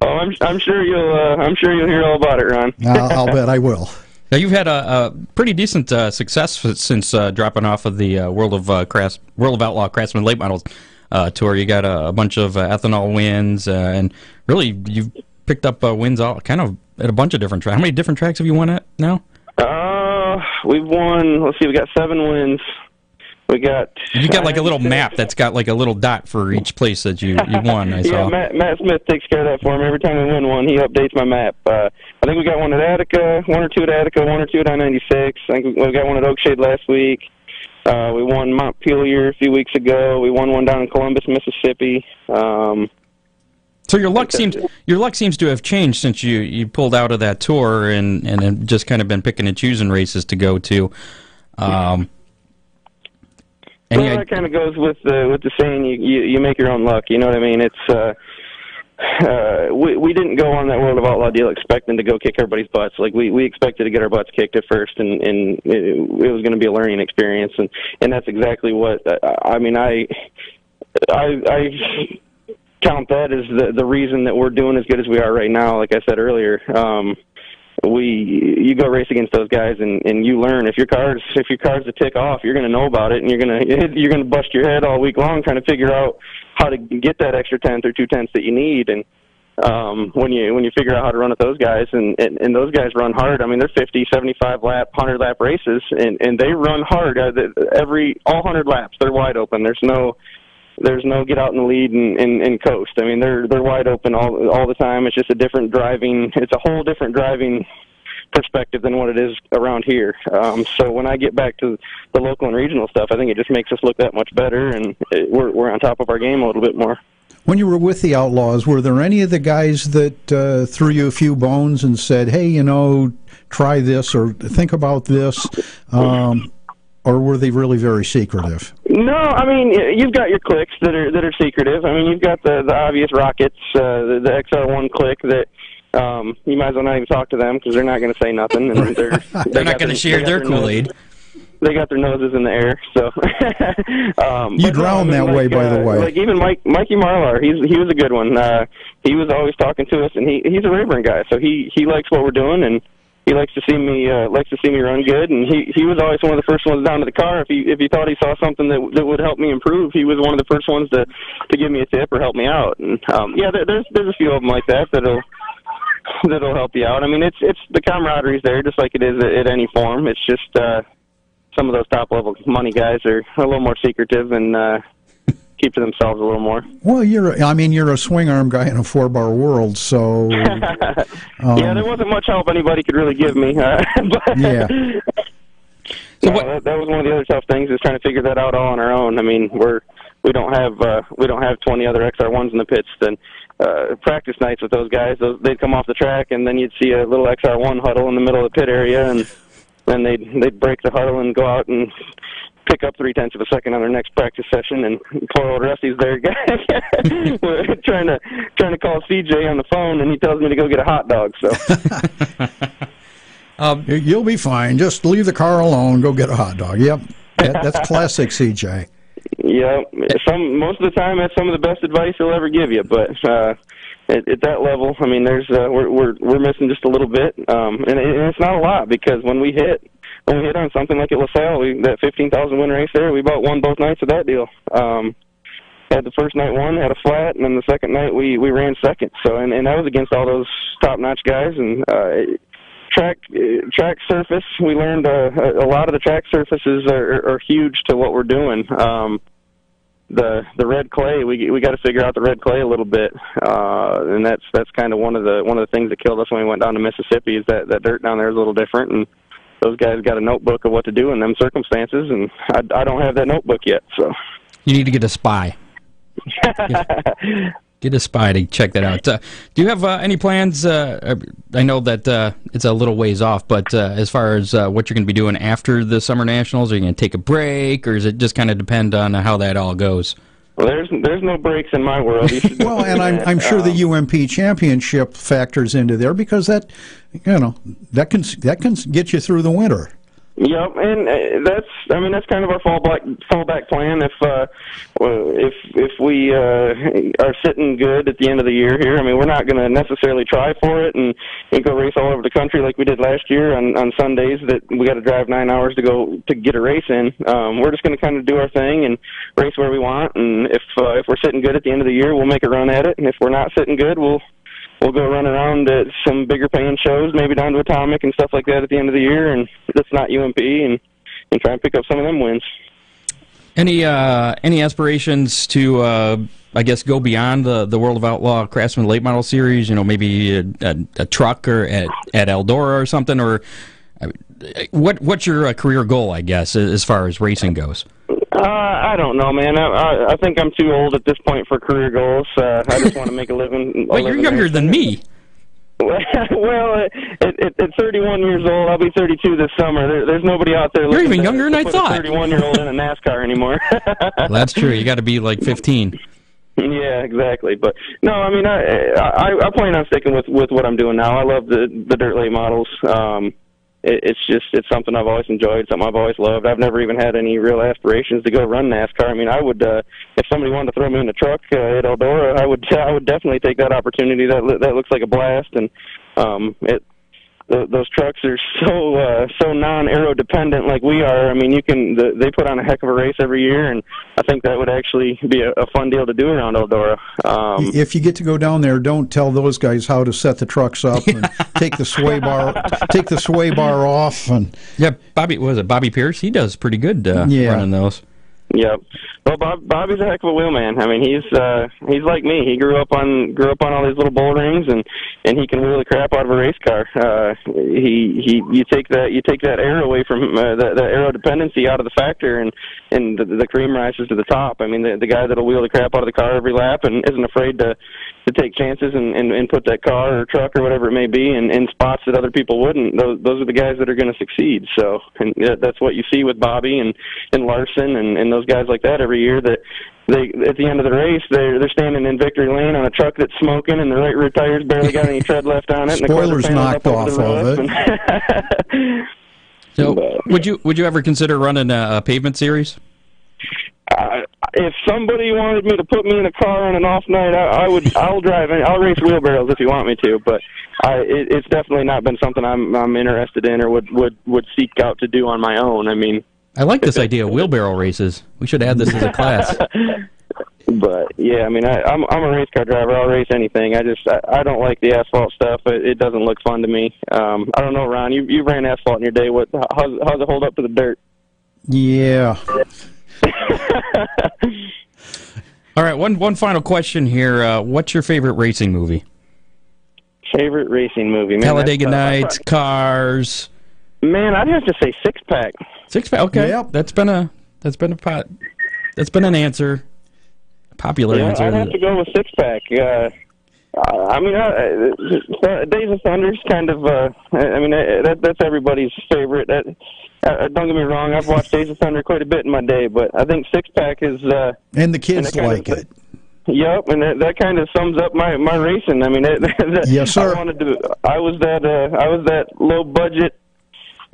oh, I'm I'm sure you'll uh, I'm sure you'll hear all about it, Ron. I'll, I'll bet I will. (laughs) Now you've had a, a pretty decent uh, success since uh, dropping off of the uh, World of uh, Cras- World of Outlaw Craftsman Late Models uh, tour. You got a, a bunch of uh, ethanol wins, and really you've picked up wins all kind of at a bunch of different tracks. How many different tracks have you won at now? Uh, we've won. Let's see, we got seven wins. We got. You got like a little map that's got like a little dot for each place that you you won. I Yeah, saw. Matt, Matt Smith takes care of that for me. Every time we win one, he updates my map. Uh, I think we got one at Attica, one or two at Attica, one or two at I-96. I think we got one at Oakshade last week. Uh, we won Montpelier a few weeks ago. We won one down in Columbus, Mississippi. Um, So your luck seems your luck seems to have changed since you, you pulled out of that tour and and just kind of been picking and choosing races to go to. Um, well, that kind of goes with the with the saying you, you you make your own luck. You know what I mean? It's uh, (sighs) uh, we we didn't go on that World of Outlaw deal expecting to go kick everybody's butts. Like we we expected to get our butts kicked at first, and and it, it was going to be a learning experience, and and that's exactly what I, I mean. I I I count that as the the reason that we're doing as good as we are right now. Like I said earlier. Um, we you go race against those guys and and you learn if your car's if your car's a tick off you're going to know about it and you're going (laughs) to you're going to bust your head all week long trying to figure out how to get that extra tenth or two tenths that you need and um, when you when you figure out how to run with those guys, and, and and those guys run hard. I mean, they're 50, 75 lap, 100 lap races, and and they run hard uh, every all 100 laps. They're wide open. There's no there's no get out in the lead and, and, and coast. I mean, they're they're wide open all all the time. It's just a different driving. It's a whole different driving perspective than what it is around here. Um, so when I get back to the local and regional stuff, I think it just makes us look that much better, and it, we're we're on top of our game a little bit more. When you were with the Outlaws, were there any of the guys that uh, threw you a few bones and said, "Hey, you know, try this or think about this," um, or were they really very secretive? No, I mean you've got your clicks that are that are secretive. I mean you've got the the obvious rockets, uh, the, the XR1 click that um, you might as well not even talk to them because they're not going to say nothing, and they're (laughs) they're not going to share their Kool Aid they got their noses in the air. So (laughs) um, you drown that like, way, by uh, the way. Like even Mike Mikey Marlar, he's he was a good one. Uh, he was always talking to us, and he he's a Rayburn guy, so he he likes what we're doing, and he likes to see me uh, likes to see me run good. And he he was always one of the first ones down to the car. If he if he thought he saw something that that would help me improve, he was one of the first ones to to give me a tip or help me out. And um, yeah, there, there's there's a few of them like that that'll that'll help you out. I mean, it's it's the camaraderie's there, just like it is at, at any form. It's just uh, some of those top level money guys are a little more secretive and uh, keep to themselves a little more. Well, you're I mean you're a swing arm guy in a four bar world, so um, (laughs) yeah, there wasn't much help anybody could really give me. Uh, (laughs) but, yeah. (laughs) So what, that, that was one of the other tough things is trying to figure that out all on our own. I mean, we're we don't have uh, we don't have 20 other XR ones in the pits. Then uh, practice nights with those guys, those, they'd come off the track, and then you'd see a little XR one huddle in the middle of the pit area, and then they'd they'd break the huddle and go out and pick up three tenths of a second on their next practice session, and poor old Rusty's there, (laughs) trying to trying to call CJ on the phone, and he tells me to go get a hot dog. So. (laughs) um, You'll be fine. Just leave the car alone. Go get a hot dog. Yep, that, that's (laughs) classic CJ. Yeah, some most of the time that's some of the best advice he'll ever give you, but uh, at, at that level, I mean, there's uh, we're we're we're missing just a little bit, um, and, it, and it's not a lot because when we hit we hit on something like at LaSalle, we that fifteen thousand win race there, we bought one both nights of that deal. Um, had the first night one, had a flat, and then the second night we we ran second. So and and that was against all those top notch guys and. uh track track surface we learned uh, a lot of the track surfaces are, are huge to what we're doing um the the red clay we we got to figure out the red clay a little bit uh and that's that's kind of one of the one of the things that killed us when we went down to Mississippi is that that dirt down there is a little different and those guys got a notebook of what to do in them circumstances and I I don't have that notebook yet so you need to get a spy (laughs) get a spy to check that out. Uh, do you have uh, any plans? Uh, I know that uh, it's a little ways off, but uh, as far as uh, what you're going to be doing after the Summer Nationals, are you going to take a break, or is it just kind of depend on how that all goes? Well, there's there's no breaks in my world. (laughs) well, and I'm I'm sure the UMP championship factors into there because that, you know, that can that can get you through the winter. Yep, and uh, that's I mean that's kind of our fallback fallback plan. If uh, if if we uh, are sitting good at the end of the year here, I mean we're not going to necessarily try for it and, and go race all over the country like we did last year on on Sundays that we got to drive nine hours to go to get a race in. Um, we're just going to kind of do our thing and race where we want. And if uh, if we're sitting good at the end of the year, we'll make a run at it. And if we're not sitting good, we'll we'll go run around at some bigger paying shows, maybe down to Atomic and stuff like that at the end of the year, and that's not UMP, and and try and pick up some of them wins. Any uh, any aspirations to uh, I guess go beyond the the World of Outlaw Craftsman Late Model Series? You know, maybe a, a, a truck or at at Eldora or something, or what what's your uh, career goal? I guess as far as racing goes. Uh, I don't know, man. I, I I think I'm too old at this point for career goals. Uh, I just want to make a living. well, you're younger than me. (laughs) well, at, at, at 31 years old, I'll be 32 this summer. There, there's nobody out there. You're even younger than I thought. 31 year old in a NASCAR anymore. well, that's true. You got to be like 15. Yeah, exactly. But no, I mean, I, I I plan on sticking with with what I'm doing now. I love the the dirt late models. Um, it, it's just it's something I've always enjoyed, something I've always loved. I've never even had any real aspirations to go run NASCAR. I mean, I would uh, if somebody wanted to throw me in a truck uh, at Eldora, I would (laughs) I would definitely take that opportunity. That that looks like a blast, and um, it th- those trucks are so uh, so non aero dependent like we are. I mean, you can the, they put on a heck of a race every year, and I think that would actually be a, a fun deal to do around Eldora. Um, If you get to go down there, don't tell those guys how to set the trucks up and (laughs) take the sway bar, take the sway bar off, and Yeah, Bobby what was it Bobby Pierce? He does pretty good uh, Yeah. running those. Yep. Well, Bob, Bobby's a heck of a wheelman. I mean, he's uh, he's like me. He grew up on grew up on all these little bull rings, and and he can wheel the crap out of a race car. Uh, he he you take that you take that air away from uh, that, that aero dependency out of the factor, and and the, the cream rises to the top. I mean, the the guy that'll wheel the crap out of the car every lap and isn't afraid to to take chances and, and, and put that car or truck or whatever it may be in, in spots that other people wouldn't. Those those are the guys that are going to succeed. So, and that's what you see with Bobby and and Larson and and those guys like that every year. That they at the end of the race they're they're standing in victory lane on a truck that's smoking and the right rear tires barely got any tread left on it. And the quarter Spoilers knocked up the off of roof and- (laughs) So But- would you would you ever consider running a, a pavement series? Uh, if somebody wanted me to put me in a car on an off night, I, I would. I'll drive. and I'll race wheelbarrows if you want me to. But I, it, it's definitely not been something I'm I'm interested in or would would would seek out to do on my own. I mean, I like this idea of wheelbarrow races. We should add this as a class. (laughs) but yeah, I mean, I, I'm I'm a race car driver. I'll race anything. I just I, I don't like the asphalt stuff. It, it doesn't look fun to me. Um, I don't know, Ron. You you ran asphalt in your day. What how's how's it hold up to the dirt? yeah, All right, one one final question here. Uh, what's your favorite racing movie? Favorite racing movie? Man, Talladega that's tough. Nights, Cars, Man, I'd have to say Six Pack. Six Pack. Okay, Yep. that's been a that's been a pot, that's been an answer, a popular Yeah, answer. I'd have to go with six pack. Uh, I mean, uh, uh, Days of Thunder's kind of. Uh, I mean, uh, that, that's everybody's favorite. That, uh, don't get me wrong. I've watched Days of Thunder quite a bit in my day, but I think Six Pack is. Uh, and the kids And like of- it. Yep, and that, that kind of sums up my my racing. I mean, it, (laughs) that, Yes, sir. I wanted to. I was that. Uh, I was that low budget,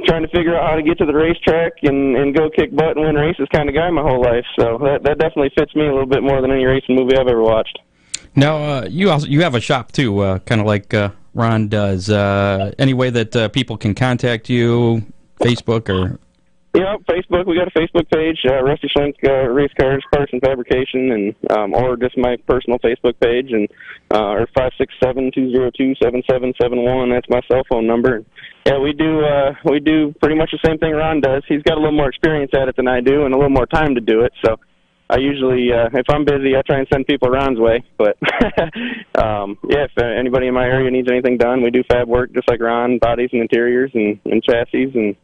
trying to figure out how to get to the racetrack and and go kick butt and win races kind of guy my whole life. So that that definitely fits me a little bit more than any racing movie I've ever watched. Now, uh, you also you have a shop too, uh, kind of like uh, Ron does. Uh, any way that uh, people can contact you, Facebook or Yeah, Facebook. We got a Facebook page, uh, Rusty Schlenk uh, Race Cars, Parts and Fabrication, and um, or just my personal Facebook page, and uh, or five six seven two zero two seven seven seven one. That's my cell phone number. Yeah, we do. Uh, we do pretty much the same thing Ron does. He's got a little more experience at it than I do, and a little more time to do it. So. I usually, uh, if I'm busy, I try and send people Ron's way. But (laughs) um, yeah, if uh, anybody in my area needs anything done, we do fab work just like Ron, bodies and interiors and, and chassis, and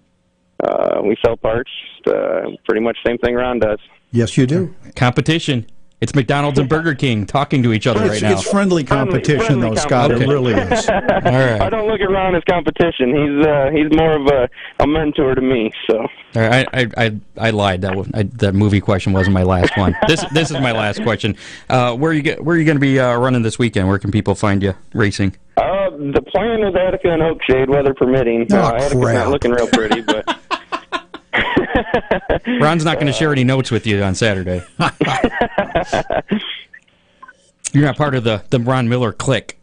uh, we sell parts. Uh, pretty much same thing Ron does. Yes, you do. competition? It's McDonald's and Burger King talking to each other It's, right now. it's friendly competition, friendly though, Scott. It really is. (laughs) All I don't look at Ron as competition. He's uh, he's more of a, a mentor to me. So All right, I, I, I, I lied. That was, I, that movie question wasn't my last one. (laughs) This this is my last question. Uh, where you get, where are you going to be uh, running this weekend? Where can people find you racing? uh, the plan is Attica and Oakshade, weather permitting. Oh, uh, Attica's crap. not looking real pretty, but (laughs) (laughs) Ron's not going to share any notes with you on Saturday. (laughs) You're not part of the the Ron Miller clique.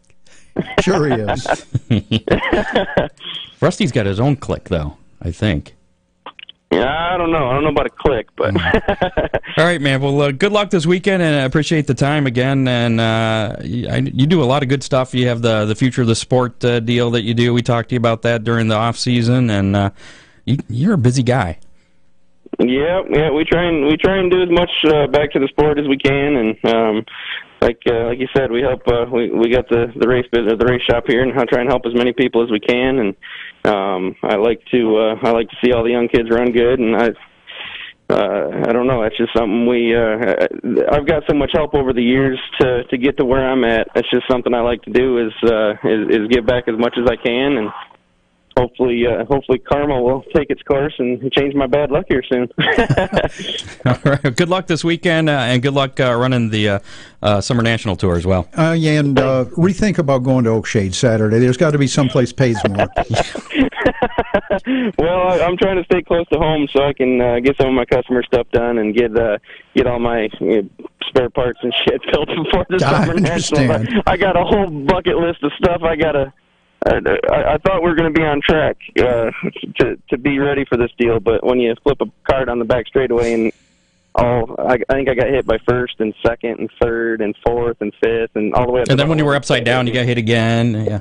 Sure he is. (laughs) Rusty's got his own clique, though. I think. yeah, I don't know. I don't know about a click, but All right, man. Well, uh, good luck this weekend, and I appreciate the time again. And uh, y- I, you do a lot of good stuff. You have the the future of the sport uh, deal that you do. We talked to you about that during the off season, and uh, you, you're a busy guy. Yeah, yeah, we try and we try and do as much uh, back to the sport as we can, and um, like uh, like you said, we help. Uh, we we got the the race business, the race shop here, and I try and help as many people as we can. And um, I like to uh, I like to see all the young kids run good, and I. Uh, I don't know. It's just something we. Uh, I've got so much help over the years to to get to where I'm at. It's just something I like to do is uh, is, is give back as much as I can, and hopefully, uh, hopefully karma will take its course and change my bad luck here soon. (laughs) All right. Good luck this weekend, uh, and good luck uh, running the uh, uh, summer national tour as well. Uh, yeah, and uh, rethink about going to Oakshade Saturday. There's got to be someplace pays more. (laughs) well, I, I'm trying to stay close to home so I can uh, get some of my customer stuff done and get uh, get all my you know, spare parts and shit built (laughs) before the I summer nationals. understand. I, I got a whole bucket list of stuff I gotta I, I, I thought we were going to be on track uh, to to be ready for this deal, but when you flip a card on the back straightaway and all, I, I think I got hit by first and second and third and fourth and fifth and all the way. Up And to then when you were upside down, you got hit again. Yeah.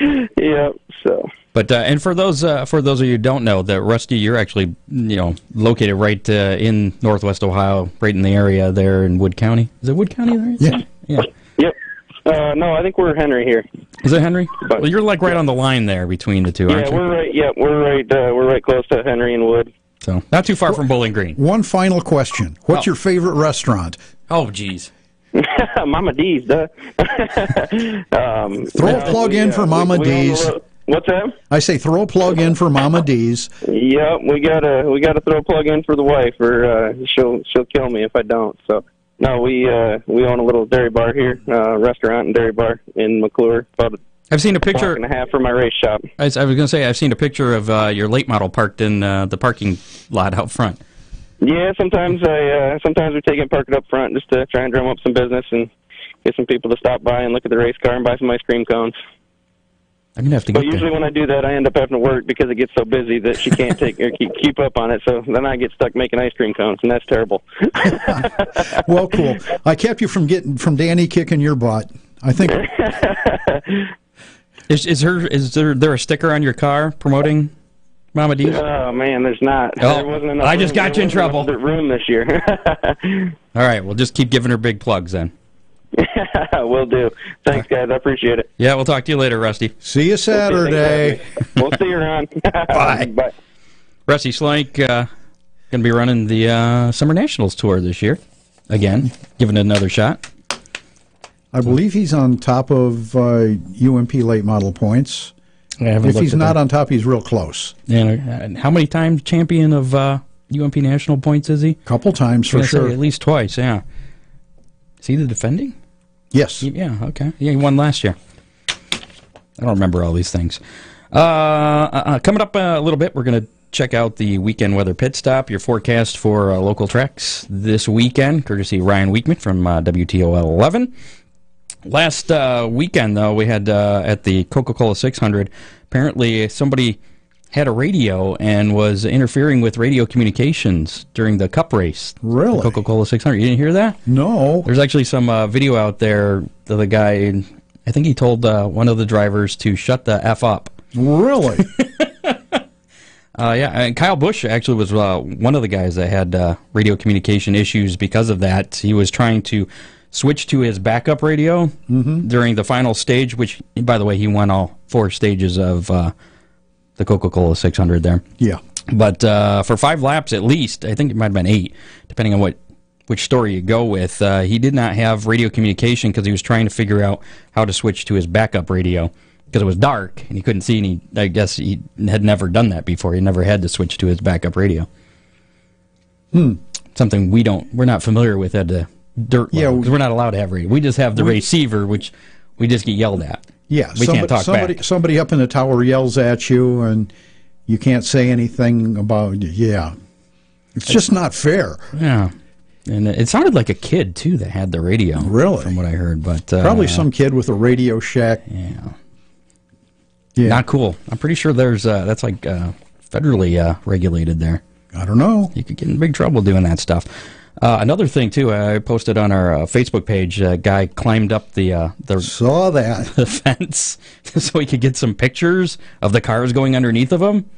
(laughs) yeah. So But uh, and for those uh, for those of you who don't know, that Rusty, you're actually you know located right uh, in Northwest Ohio, right in the area there in Wood County. Is it Wood County? There? Yeah. Yeah. yep. Uh, no, I think we're Henry here. Is it Henry? But- Well, you're like right on the line there between the two, aren't Yeah, we're right. Yeah, we're right. Uh, we're right close to Henry and Wood. So not too far from Bowling Green. One final question. What's Oh. your favorite restaurant? Oh, jeez. (laughs) Mama D's, duh. (laughs) um, Throw a plug we, in for Mama we own D's. little- What's that? I say throw a plug in for Mama D's. Yep, we gotta we gotta throw a plug in for the wife, or uh, she'll she'll kill me if I don't. So no, we uh, we own a little dairy bar here, uh, restaurant and dairy bar in McClure, about I've seen a picture. and a half from my race shop. I was, I was going to say I've seen a picture of uh, your late model parked in uh, the parking lot out front. Yeah, sometimes I uh, sometimes we take it and park it up front just to try and drum up some business and get some people to stop by and look at the race car and buy some ice cream cones. I'm gonna have to But get usually there. when I do that, I end up having to work because it gets so busy that she can't take or keep keep up on it. So then I get stuck making ice cream cones, and that's terrible. (laughs) Well, cool. I kept you from getting from Danny kicking your butt. I think (laughs) Is, is her is there there a sticker on your car promoting Mama D's? oh man, there's not. Oh, there wasn't enough I just room- got there you in wasn't trouble. Room this year. (laughs) All right, we'll just keep giving her big plugs then. (laughs) Will do. Thanks, guys. I appreciate it. Yeah, we'll talk to you later, Rusty. see you Saturday. We'll see you around. (laughs) Bye. Bye. Rusty Schlenk uh, going to be running the uh, Summer Nationals tour this year again, giving it another shot. I believe he's on top of uh, UMP late model points. If he's not that. on top, he's real close. Yeah, and how many times champion of uh, UMP national points is he? Couple times for Gonna say sure. at least twice. Yeah. Is he the defending? Yes. Yeah. Okay. Yeah, he won last year. I don't remember all these things. Uh, uh, uh, coming up uh, a little bit, we're going to check out the weekend weather pit stop. Your forecast for uh, local tracks this weekend, courtesy Ryan Weekman from uh, WTOL 11. Last uh, weekend, though, we had uh, at the Coca Cola 600. Apparently, somebody had a radio and was interfering with radio communications during the Cup race. Really? Coca Cola 600. You didn't hear that? No. There's actually some uh, video out there. The, the guy, I think he told uh, one of the drivers to shut the f up. Really? (laughs) Uh, yeah, and Kyle Busch actually was uh, one of the guys that had uh, radio communication issues because of that. He was trying to switch to his backup radio during the final stage, which, by the way, he won all four stages of the Coca-Cola 600 there. yeah. But uh, for five laps at least, I think it might have been eight, depending on what which story you go with. Uh, he did not have radio communication because he was trying to figure out how to switch to his backup radio because it was dark and he couldn't see. And he, I guess he had never done that before. He never had to switch to his backup radio. Hmm. Something we don't, we're not familiar with at the dirt Yeah, level we- we're not allowed to have radio. We just have the receiver, which we just get yelled at. Yeah. we somebody, can't talk somebody, back. somebody up in the tower yells at you, and you can't say anything about. Yeah. It's just not fair. Yeah. And it sounded like a kid too that had the radio. Really? from what I heard, but uh, Probably some kid with a Radio Shack. Yeah, Yeah. not cool. I'm pretty sure there's uh, that's like uh, federally uh, regulated there. I don't know. You could get in big trouble doing that stuff. Uh, another thing too, I posted on our uh, Facebook page. A guy climbed up the uh, the, Saw that. (laughs) the fence (laughs) so he could get some pictures of the cars going underneath of him.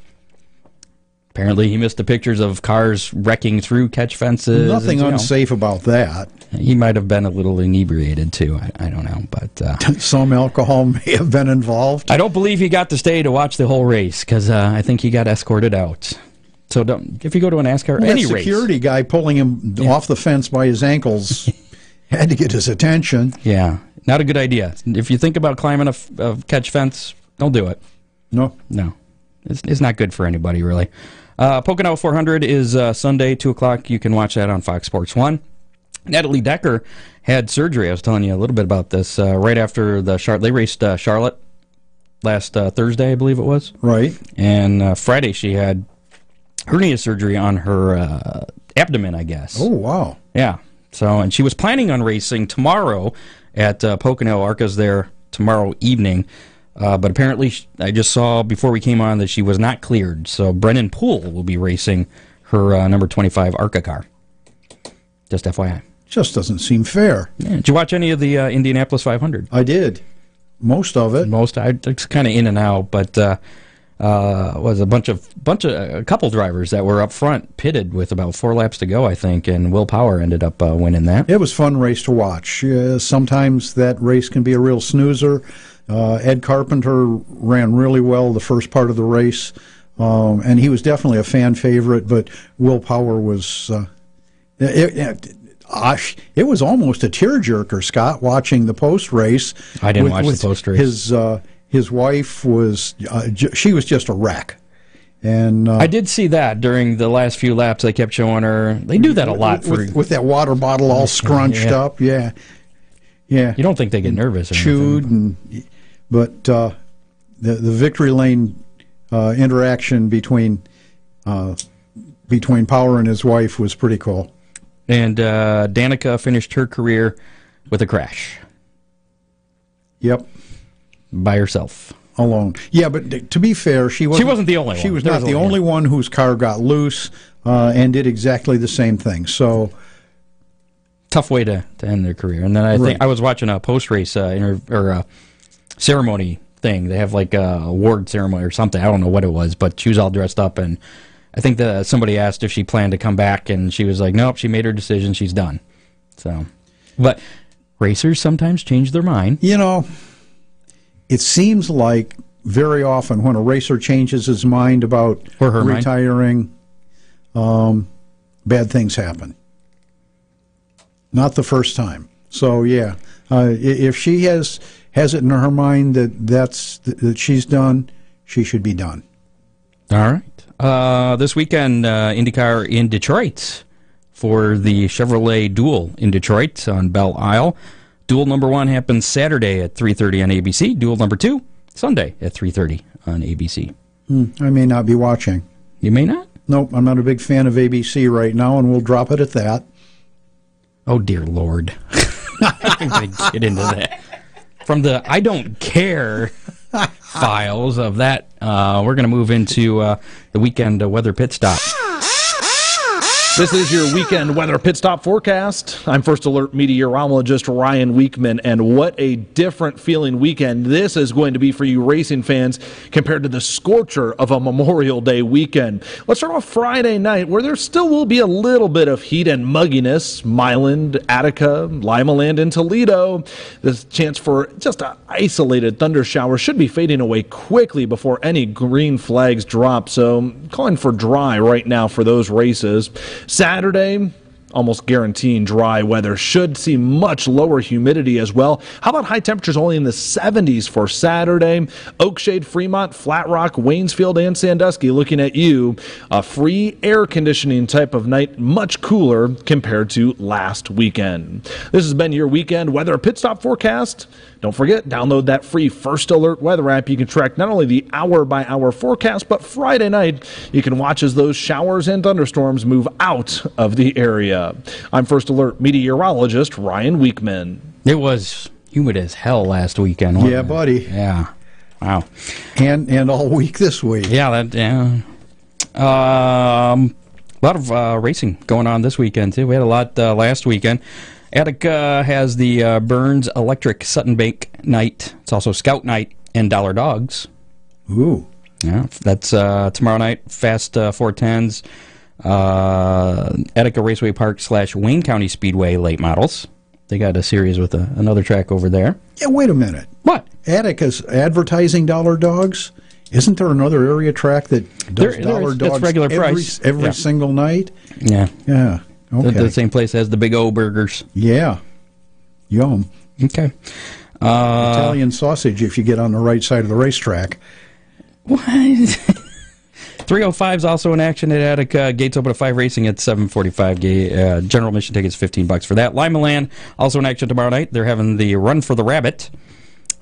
Apparently, he missed the pictures of cars wrecking through catch fences. Nothing you know. unsafe about that. He might have been a little inebriated too. I, I don't know, but uh, (laughs) Some alcohol may have been involved. I don't believe he got to stay to watch the whole race because uh, I think he got escorted out. So don't if you go to a NASCAR Well, any that race, security guy pulling him off the fence by his ankles (laughs) had to get his attention. yeah, not a good idea. If you think about climbing a catch fence, don't do it. No. No, it's, it's not good for anybody really. Uh, Pocono 400 is uh, Sunday, two o'clock. You can watch that on Fox Sports One. Natalie Decker had surgery. I was telling you a little bit about this uh, right after the Char- they raced uh, Charlotte last uh, Thursday, I believe it was. Right. and uh, Friday she had hernia surgery on her uh, abdomen, I guess. Oh, wow. Yeah. So, and she was planning on racing tomorrow at uh, Pocono. Arca's there tomorrow evening. Uh, but apparently, I just saw before we came on that she was not cleared. So Brennan Poole will be racing her uh, number 25 ARCA car. Just FYI. Just doesn't seem fair. Yeah. Did you watch any of the uh, Indianapolis 500? I did. Most of it. Most. I it's kind of in and out, but uh, was a bunch of bunch of a couple drivers that were up front pitted with about four laps to go, I think, and Will Power ended up uh, winning that. It was fun race to watch. Uh, sometimes that race can be a real snoozer. Uh, Ed Carpenter ran really well the first part of the race, um, and he was definitely a fan favorite. But Will Power was. Uh, it, it, it was almost a tearjerker, Scott, watching the post race. I didn't with, watch with the post race. His uh, his wife was uh, j- she was just a wreck. And uh, I did see that during the last few laps. They kept showing her. They do that a lot with, with, with that water bottle all (laughs) scrunched yeah. up. Yeah, yeah. You don't think they get nervous? chewed, anything. and but uh, the the victory lane uh, interaction between uh, between Power and his wife was pretty cool. And uh, Danica finished her career with a crash. Yep. By herself. Alone. Yeah, but to be fair, she wasn't, she wasn't the only one. She was there not was the only one. one whose car got loose uh, and did exactly the same thing. So. Tough way to, to end their career. And then I right. think I was watching a post race uh, inter- or uh, ceremony thing. They have like a award ceremony or something. I don't know what it was, but she was all dressed up and I think that somebody asked if she planned to come back, and she was like, "Nope, she made her decision. She's done." So, but racers sometimes change their mind. You know, it seems like very often when a racer changes his mind about retiring, um, bad things happen. Not the first time. So yeah, uh, if she has has it in her mind that that's that she's done, she should be done. All right. Uh, this weekend, uh, IndyCar in Detroit for the Chevrolet Duel in Detroit on Belle Isle. Duel number one happens Saturday at 3:30 on ABC. Duel number two Sunday at 3:30 on ABC. Hmm, I may not be watching. You may not. Nope, I'm not a big fan of ABC right now, and we'll drop it at that. Oh dear Lord, (laughs) I'm going to get into that. From the I don't care (laughs) files of that, uh, we're going to move into uh, the weekend uh, weather pit stop. This is your weekend weather pit stop forecast. I'm first alert meteorologist Ryan Weekman, and what a different feeling weekend this is going to be for you racing fans compared to the scorcher of a Memorial Day weekend. Let's start off Friday night, where there still will be a little bit of heat and mugginess. Milan, Attica, Limaland, and Toledo. This chance for just an isolated thunder shower should be fading away quickly before any green flags drop. So, calling for dry right now for those races. Saturday, almost guaranteeing dry weather. Should see much lower humidity as well. How about high temperatures only in the 70s for Saturday? Oakshade, Fremont, Flat Rock, Waynesfield, and Sandusky looking at you. A free air conditioning type of night, much cooler compared to last weekend. This has been your weekend weather pit stop forecast. Don't forget, download that free First Alert weather app. You can track not only the hour by hour forecast, but Friday night, you can watch as those showers and thunderstorms move out of the area. I'm First Alert meteorologist Ryan Weekman. It was humid as hell last weekend. Yeah, it? buddy. Yeah. Wow. And and all week this week. Yeah, that yeah. Um, a lot of uh, racing going on this weekend too. We had a lot uh, last weekend. Attica has the uh, Burns Electric Sutton Bank night. It's also Scout night and Dollar Dogs. Ooh. Yeah, that's uh, tomorrow night. Fast uh, 410s. Uh, Attica Raceway Park slash Wayne County Speedway late models. They got a series with a, another track over there. Yeah, wait a minute. What? Attica's advertising Dollar Dogs. Isn't there another area track that does there, Dollar Dogs regular every, price. every yeah. single night? Yeah. Yeah. Okay. The, the, same place as the Big O Burgers. Yeah. Yum. Okay. Uh, Italian sausage if you get on the right side of the racetrack. What? (laughs) 305 is also in action at Attica. Gates open at 5 racing at 745. Uh, general admission tickets 15 bucks for that. Limaland also in action tomorrow night. They're having the Run for the Rabbit.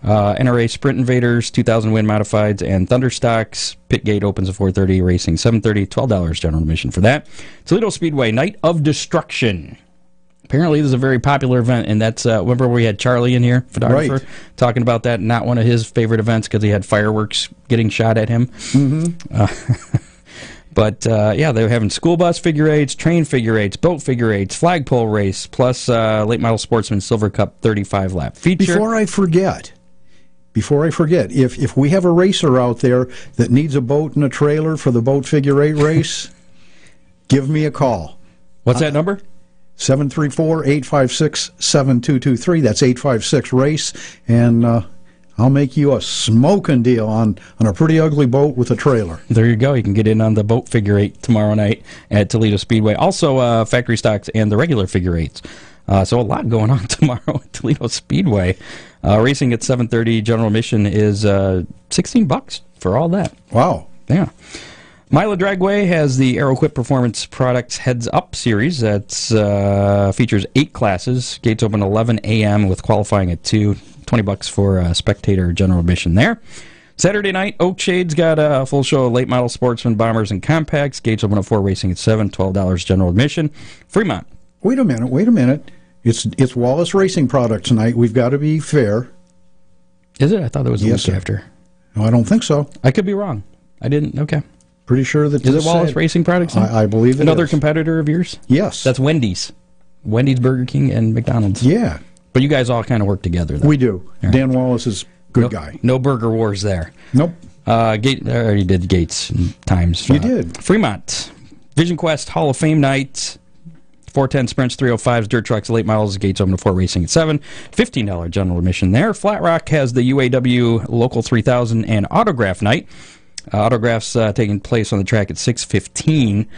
Uh, NRA Sprint Invaders, 2000 Win Modifieds, and Thunderstocks. Pit gate opens at 4:30. Racing 7:30. Twelve dollars general admission for that. Toledo Speedway Night of Destruction. apparently this is a very popular event, and that's uh, remember we had Charlie in here, photographer, Right. talking about that. Not one of his favorite events because he had fireworks getting shot at him. Mm-hmm. (laughs) but uh, yeah, they're having school bus figure eights, train figure eights, boat figure eights, flagpole race, plus uh, late model sportsman silver cup 35 lap feature. Before I forget, before I forget, if if we have a racer out there that needs a boat and a trailer for the boat figure eight race, (laughs) give me a call. What's that number? 734-856-7223. That's 856 race and uh, I'll make you a smoking deal on on a pretty ugly boat with a trailer. There you go. You can get in on the boat figure eight tomorrow night at Toledo Speedway. Also, uh, factory stocks and the regular figure eights. Uh, so a lot going on (laughs) tomorrow at Toledo Speedway. Uh, racing at 7:30. General admission is uh, 16 bucks for all that. Wow. Yeah. Milan Dragway has the AeroQuip Performance Products Heads Up series that uh, features eight classes. Gates open 11 a.m. with qualifying at 2. 20 bucks for uh, spectator general admission there. Saturday night, Oakshade's got a full show of late model sportsmen, bombers, and compacts. Gates open at 4, racing at 7. $12 general admission. Fremont. Wait a minute, wait a minute. It's it's Wallace Racing product tonight. We've got to be fair. Is it? I thought that was the Yes, week sir. after. No, I don't think so. I could be wrong. I didn't. Okay. Pretty sure that Is it Wallace Sat- Racing Products? I, I believe it Another is. competitor of yours? Yes. That's Wendy's. Wendy's, Burger King, and McDonald's. yeah. But you guys all kind of work together, though. We do. Yeah. Dan Wallace is a good no, guy. No burger wars there. Nope. Uh, Gate, I already did Gates and times. You Uh, did. Fremont, Vision Quest Hall of Fame night. 410 sprints, 305s, dirt trucks, late models, gates open to 4 racing at 7. $15 general admission there. Flat Rock has the UAW Local 3000 and Autograph night. Uh, autographs uh, taking place on the track at 6.15.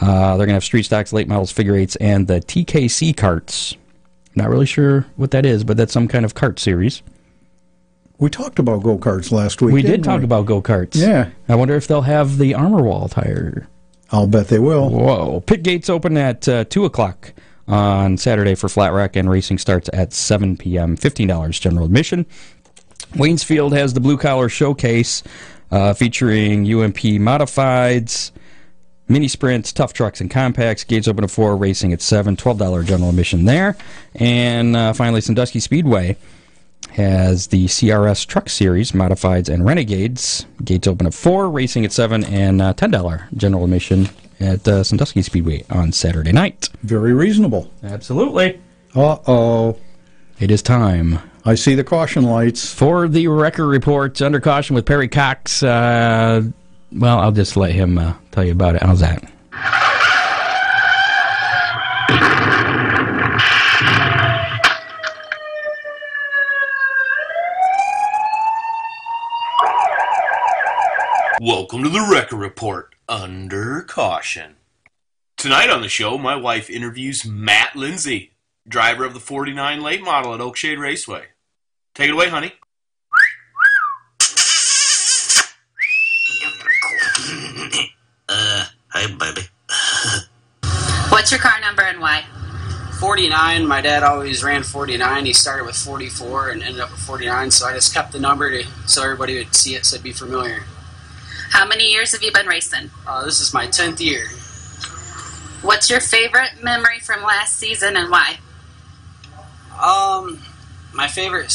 Uh, they're going to have street stocks, late models, figure eights, and the TKC carts. Not really sure what that is, but that's some kind of cart series. We talked about go karts last week. We did talk we? about go karts. Yeah. I wonder if they'll have the armor wall tire. I'll bet they will. Whoa. Pit gates open at uh, 2 o'clock on Saturday for Flat Rock, and racing starts at 7 p.m. $15 general admission. Waynesfield has the Blue Collar Showcase uh, featuring UMP modifieds, mini sprints, tough trucks, and compacts. Gates open at 4, racing at 7. $12 general admission there. And uh, finally, Sandusky Speedway has the CRS Truck Series, Modifieds and Renegades. Gates open at 4, racing at 7, and uh, $10 general admission at uh, Sandusky Speedway on Saturday night. Very reasonable. Absolutely. Uh oh. It is time I see the caution lights. for the Wrecker Report under caution with Perry Cox. Uh, well, I'll just let him uh, tell you about it. How's that? Welcome to the Wrecker Report under caution. Tonight on the show, my wife interviews Matt Lindsay, driver of the 49 late model at Oakshade Raceway. Take it away, honey. Uh, Hi, baby. What's your car number and why? 49. My dad always ran 49. He started with 44 and ended up with 49, so I just kept the number to so everybody would see it, so it'd be familiar. How many years have you been racing? Uh, this is my 10th year. What's your favorite memory from last season and why? Um, my favorite,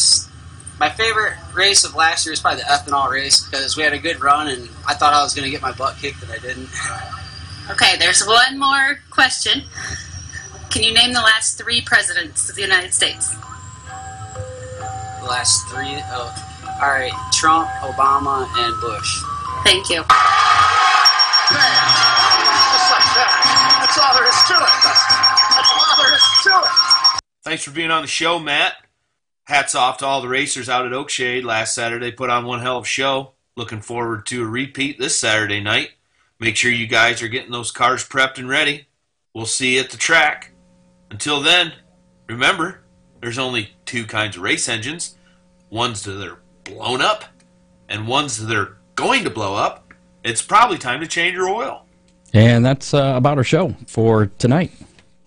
my favorite race of last year is probably the ethanol race because we had a good run and I thought I was going to get my butt kicked, but I didn't. Okay, there's one more question. Can you name the last three presidents of the United States? the last three, oh, all right, Trump, Obama, and Bush. Thank you. Thanks for being on the show, Matt. Hats off to all the racers out at Oakshade last Saturday. Put on one hell of a show. Looking forward to a repeat this Saturday night. Make sure you guys are getting those cars prepped and ready. We'll see you at the track. Until then, remember, there's only two kinds of race engines ones that are blown up and ones that are going to blow up. It's probably time to change your oil. And that's uh, about our show for tonight.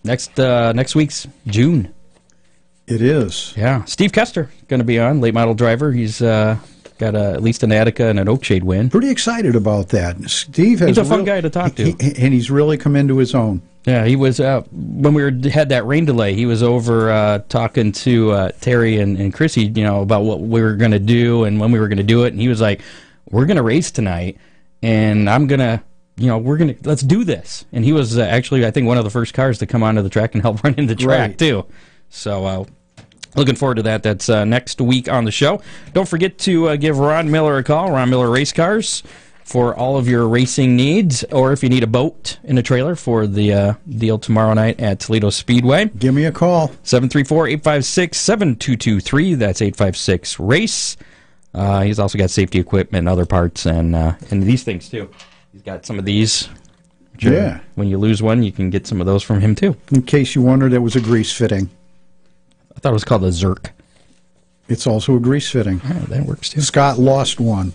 Next uh, next week's June. It is. Yeah, Steve Kester going to be on, late model driver. He's uh, got a, at least an Attica and an Oakshade win. Pretty excited about that. Steve has He's a fun real- guy to talk to. he- he- and he's really come into his own. Yeah, he was uh, when we were had that rain delay. He was over uh, talking to uh, Terry and, and Chrissy, you know, about what we were going to do and when we were going to do it. And he was like, "We're going to race tonight, and I'm gonna, you know, we're gonna let's do this." And he was uh, actually, I think, one of the first cars to come onto the track and help (laughs) run in the track Right. too. So. Uh, Looking forward to that. That's uh, next week on the show. Don't forget to uh, give Ron Miller a call, Ron Miller Race Cars, for all of your racing needs, or if you need a boat in a trailer for the uh, deal tomorrow night at Toledo Speedway. Give me a call. 734 856 7223. That's 856 Race. Uh, he's also got safety equipment and other parts and, uh, and these things too. He's got some of these. which are- Yeah. When you lose one, you can get some of those from him too. In case you wondered, it was a grease fitting. I thought it was called a Zerk. It's also a grease fitting. that works too. Scott lost one.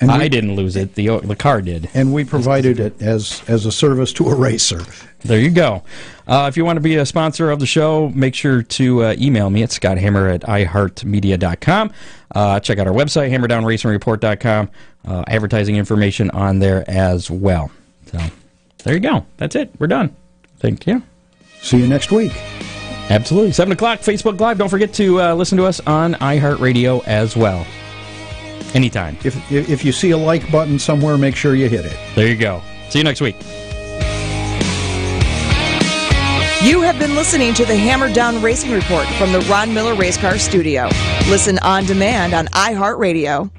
And I we, didn't lose it. The the car did. and we provided it as as a service to a racer. There you go. Uh, if you want to be a sponsor of the show, make sure to uh, email me at scotthammer at iheartmedia.com. Uh, check out our website, hammerdownracingreport.com. Uh, advertising information on there as well. So there you go. That's it. We're done. Thank you. See you next week. Absolutely. 7 o'clock, Facebook Live. Don't forget to uh, listen to us on iHeartRadio as well. Anytime. If, if if you see a like button somewhere, make sure you hit it. There you go. See you next week. You have been listening to the Hammer Down Racing Report from the Ron Miller Race Car Studio. Listen on demand on iHeartRadio.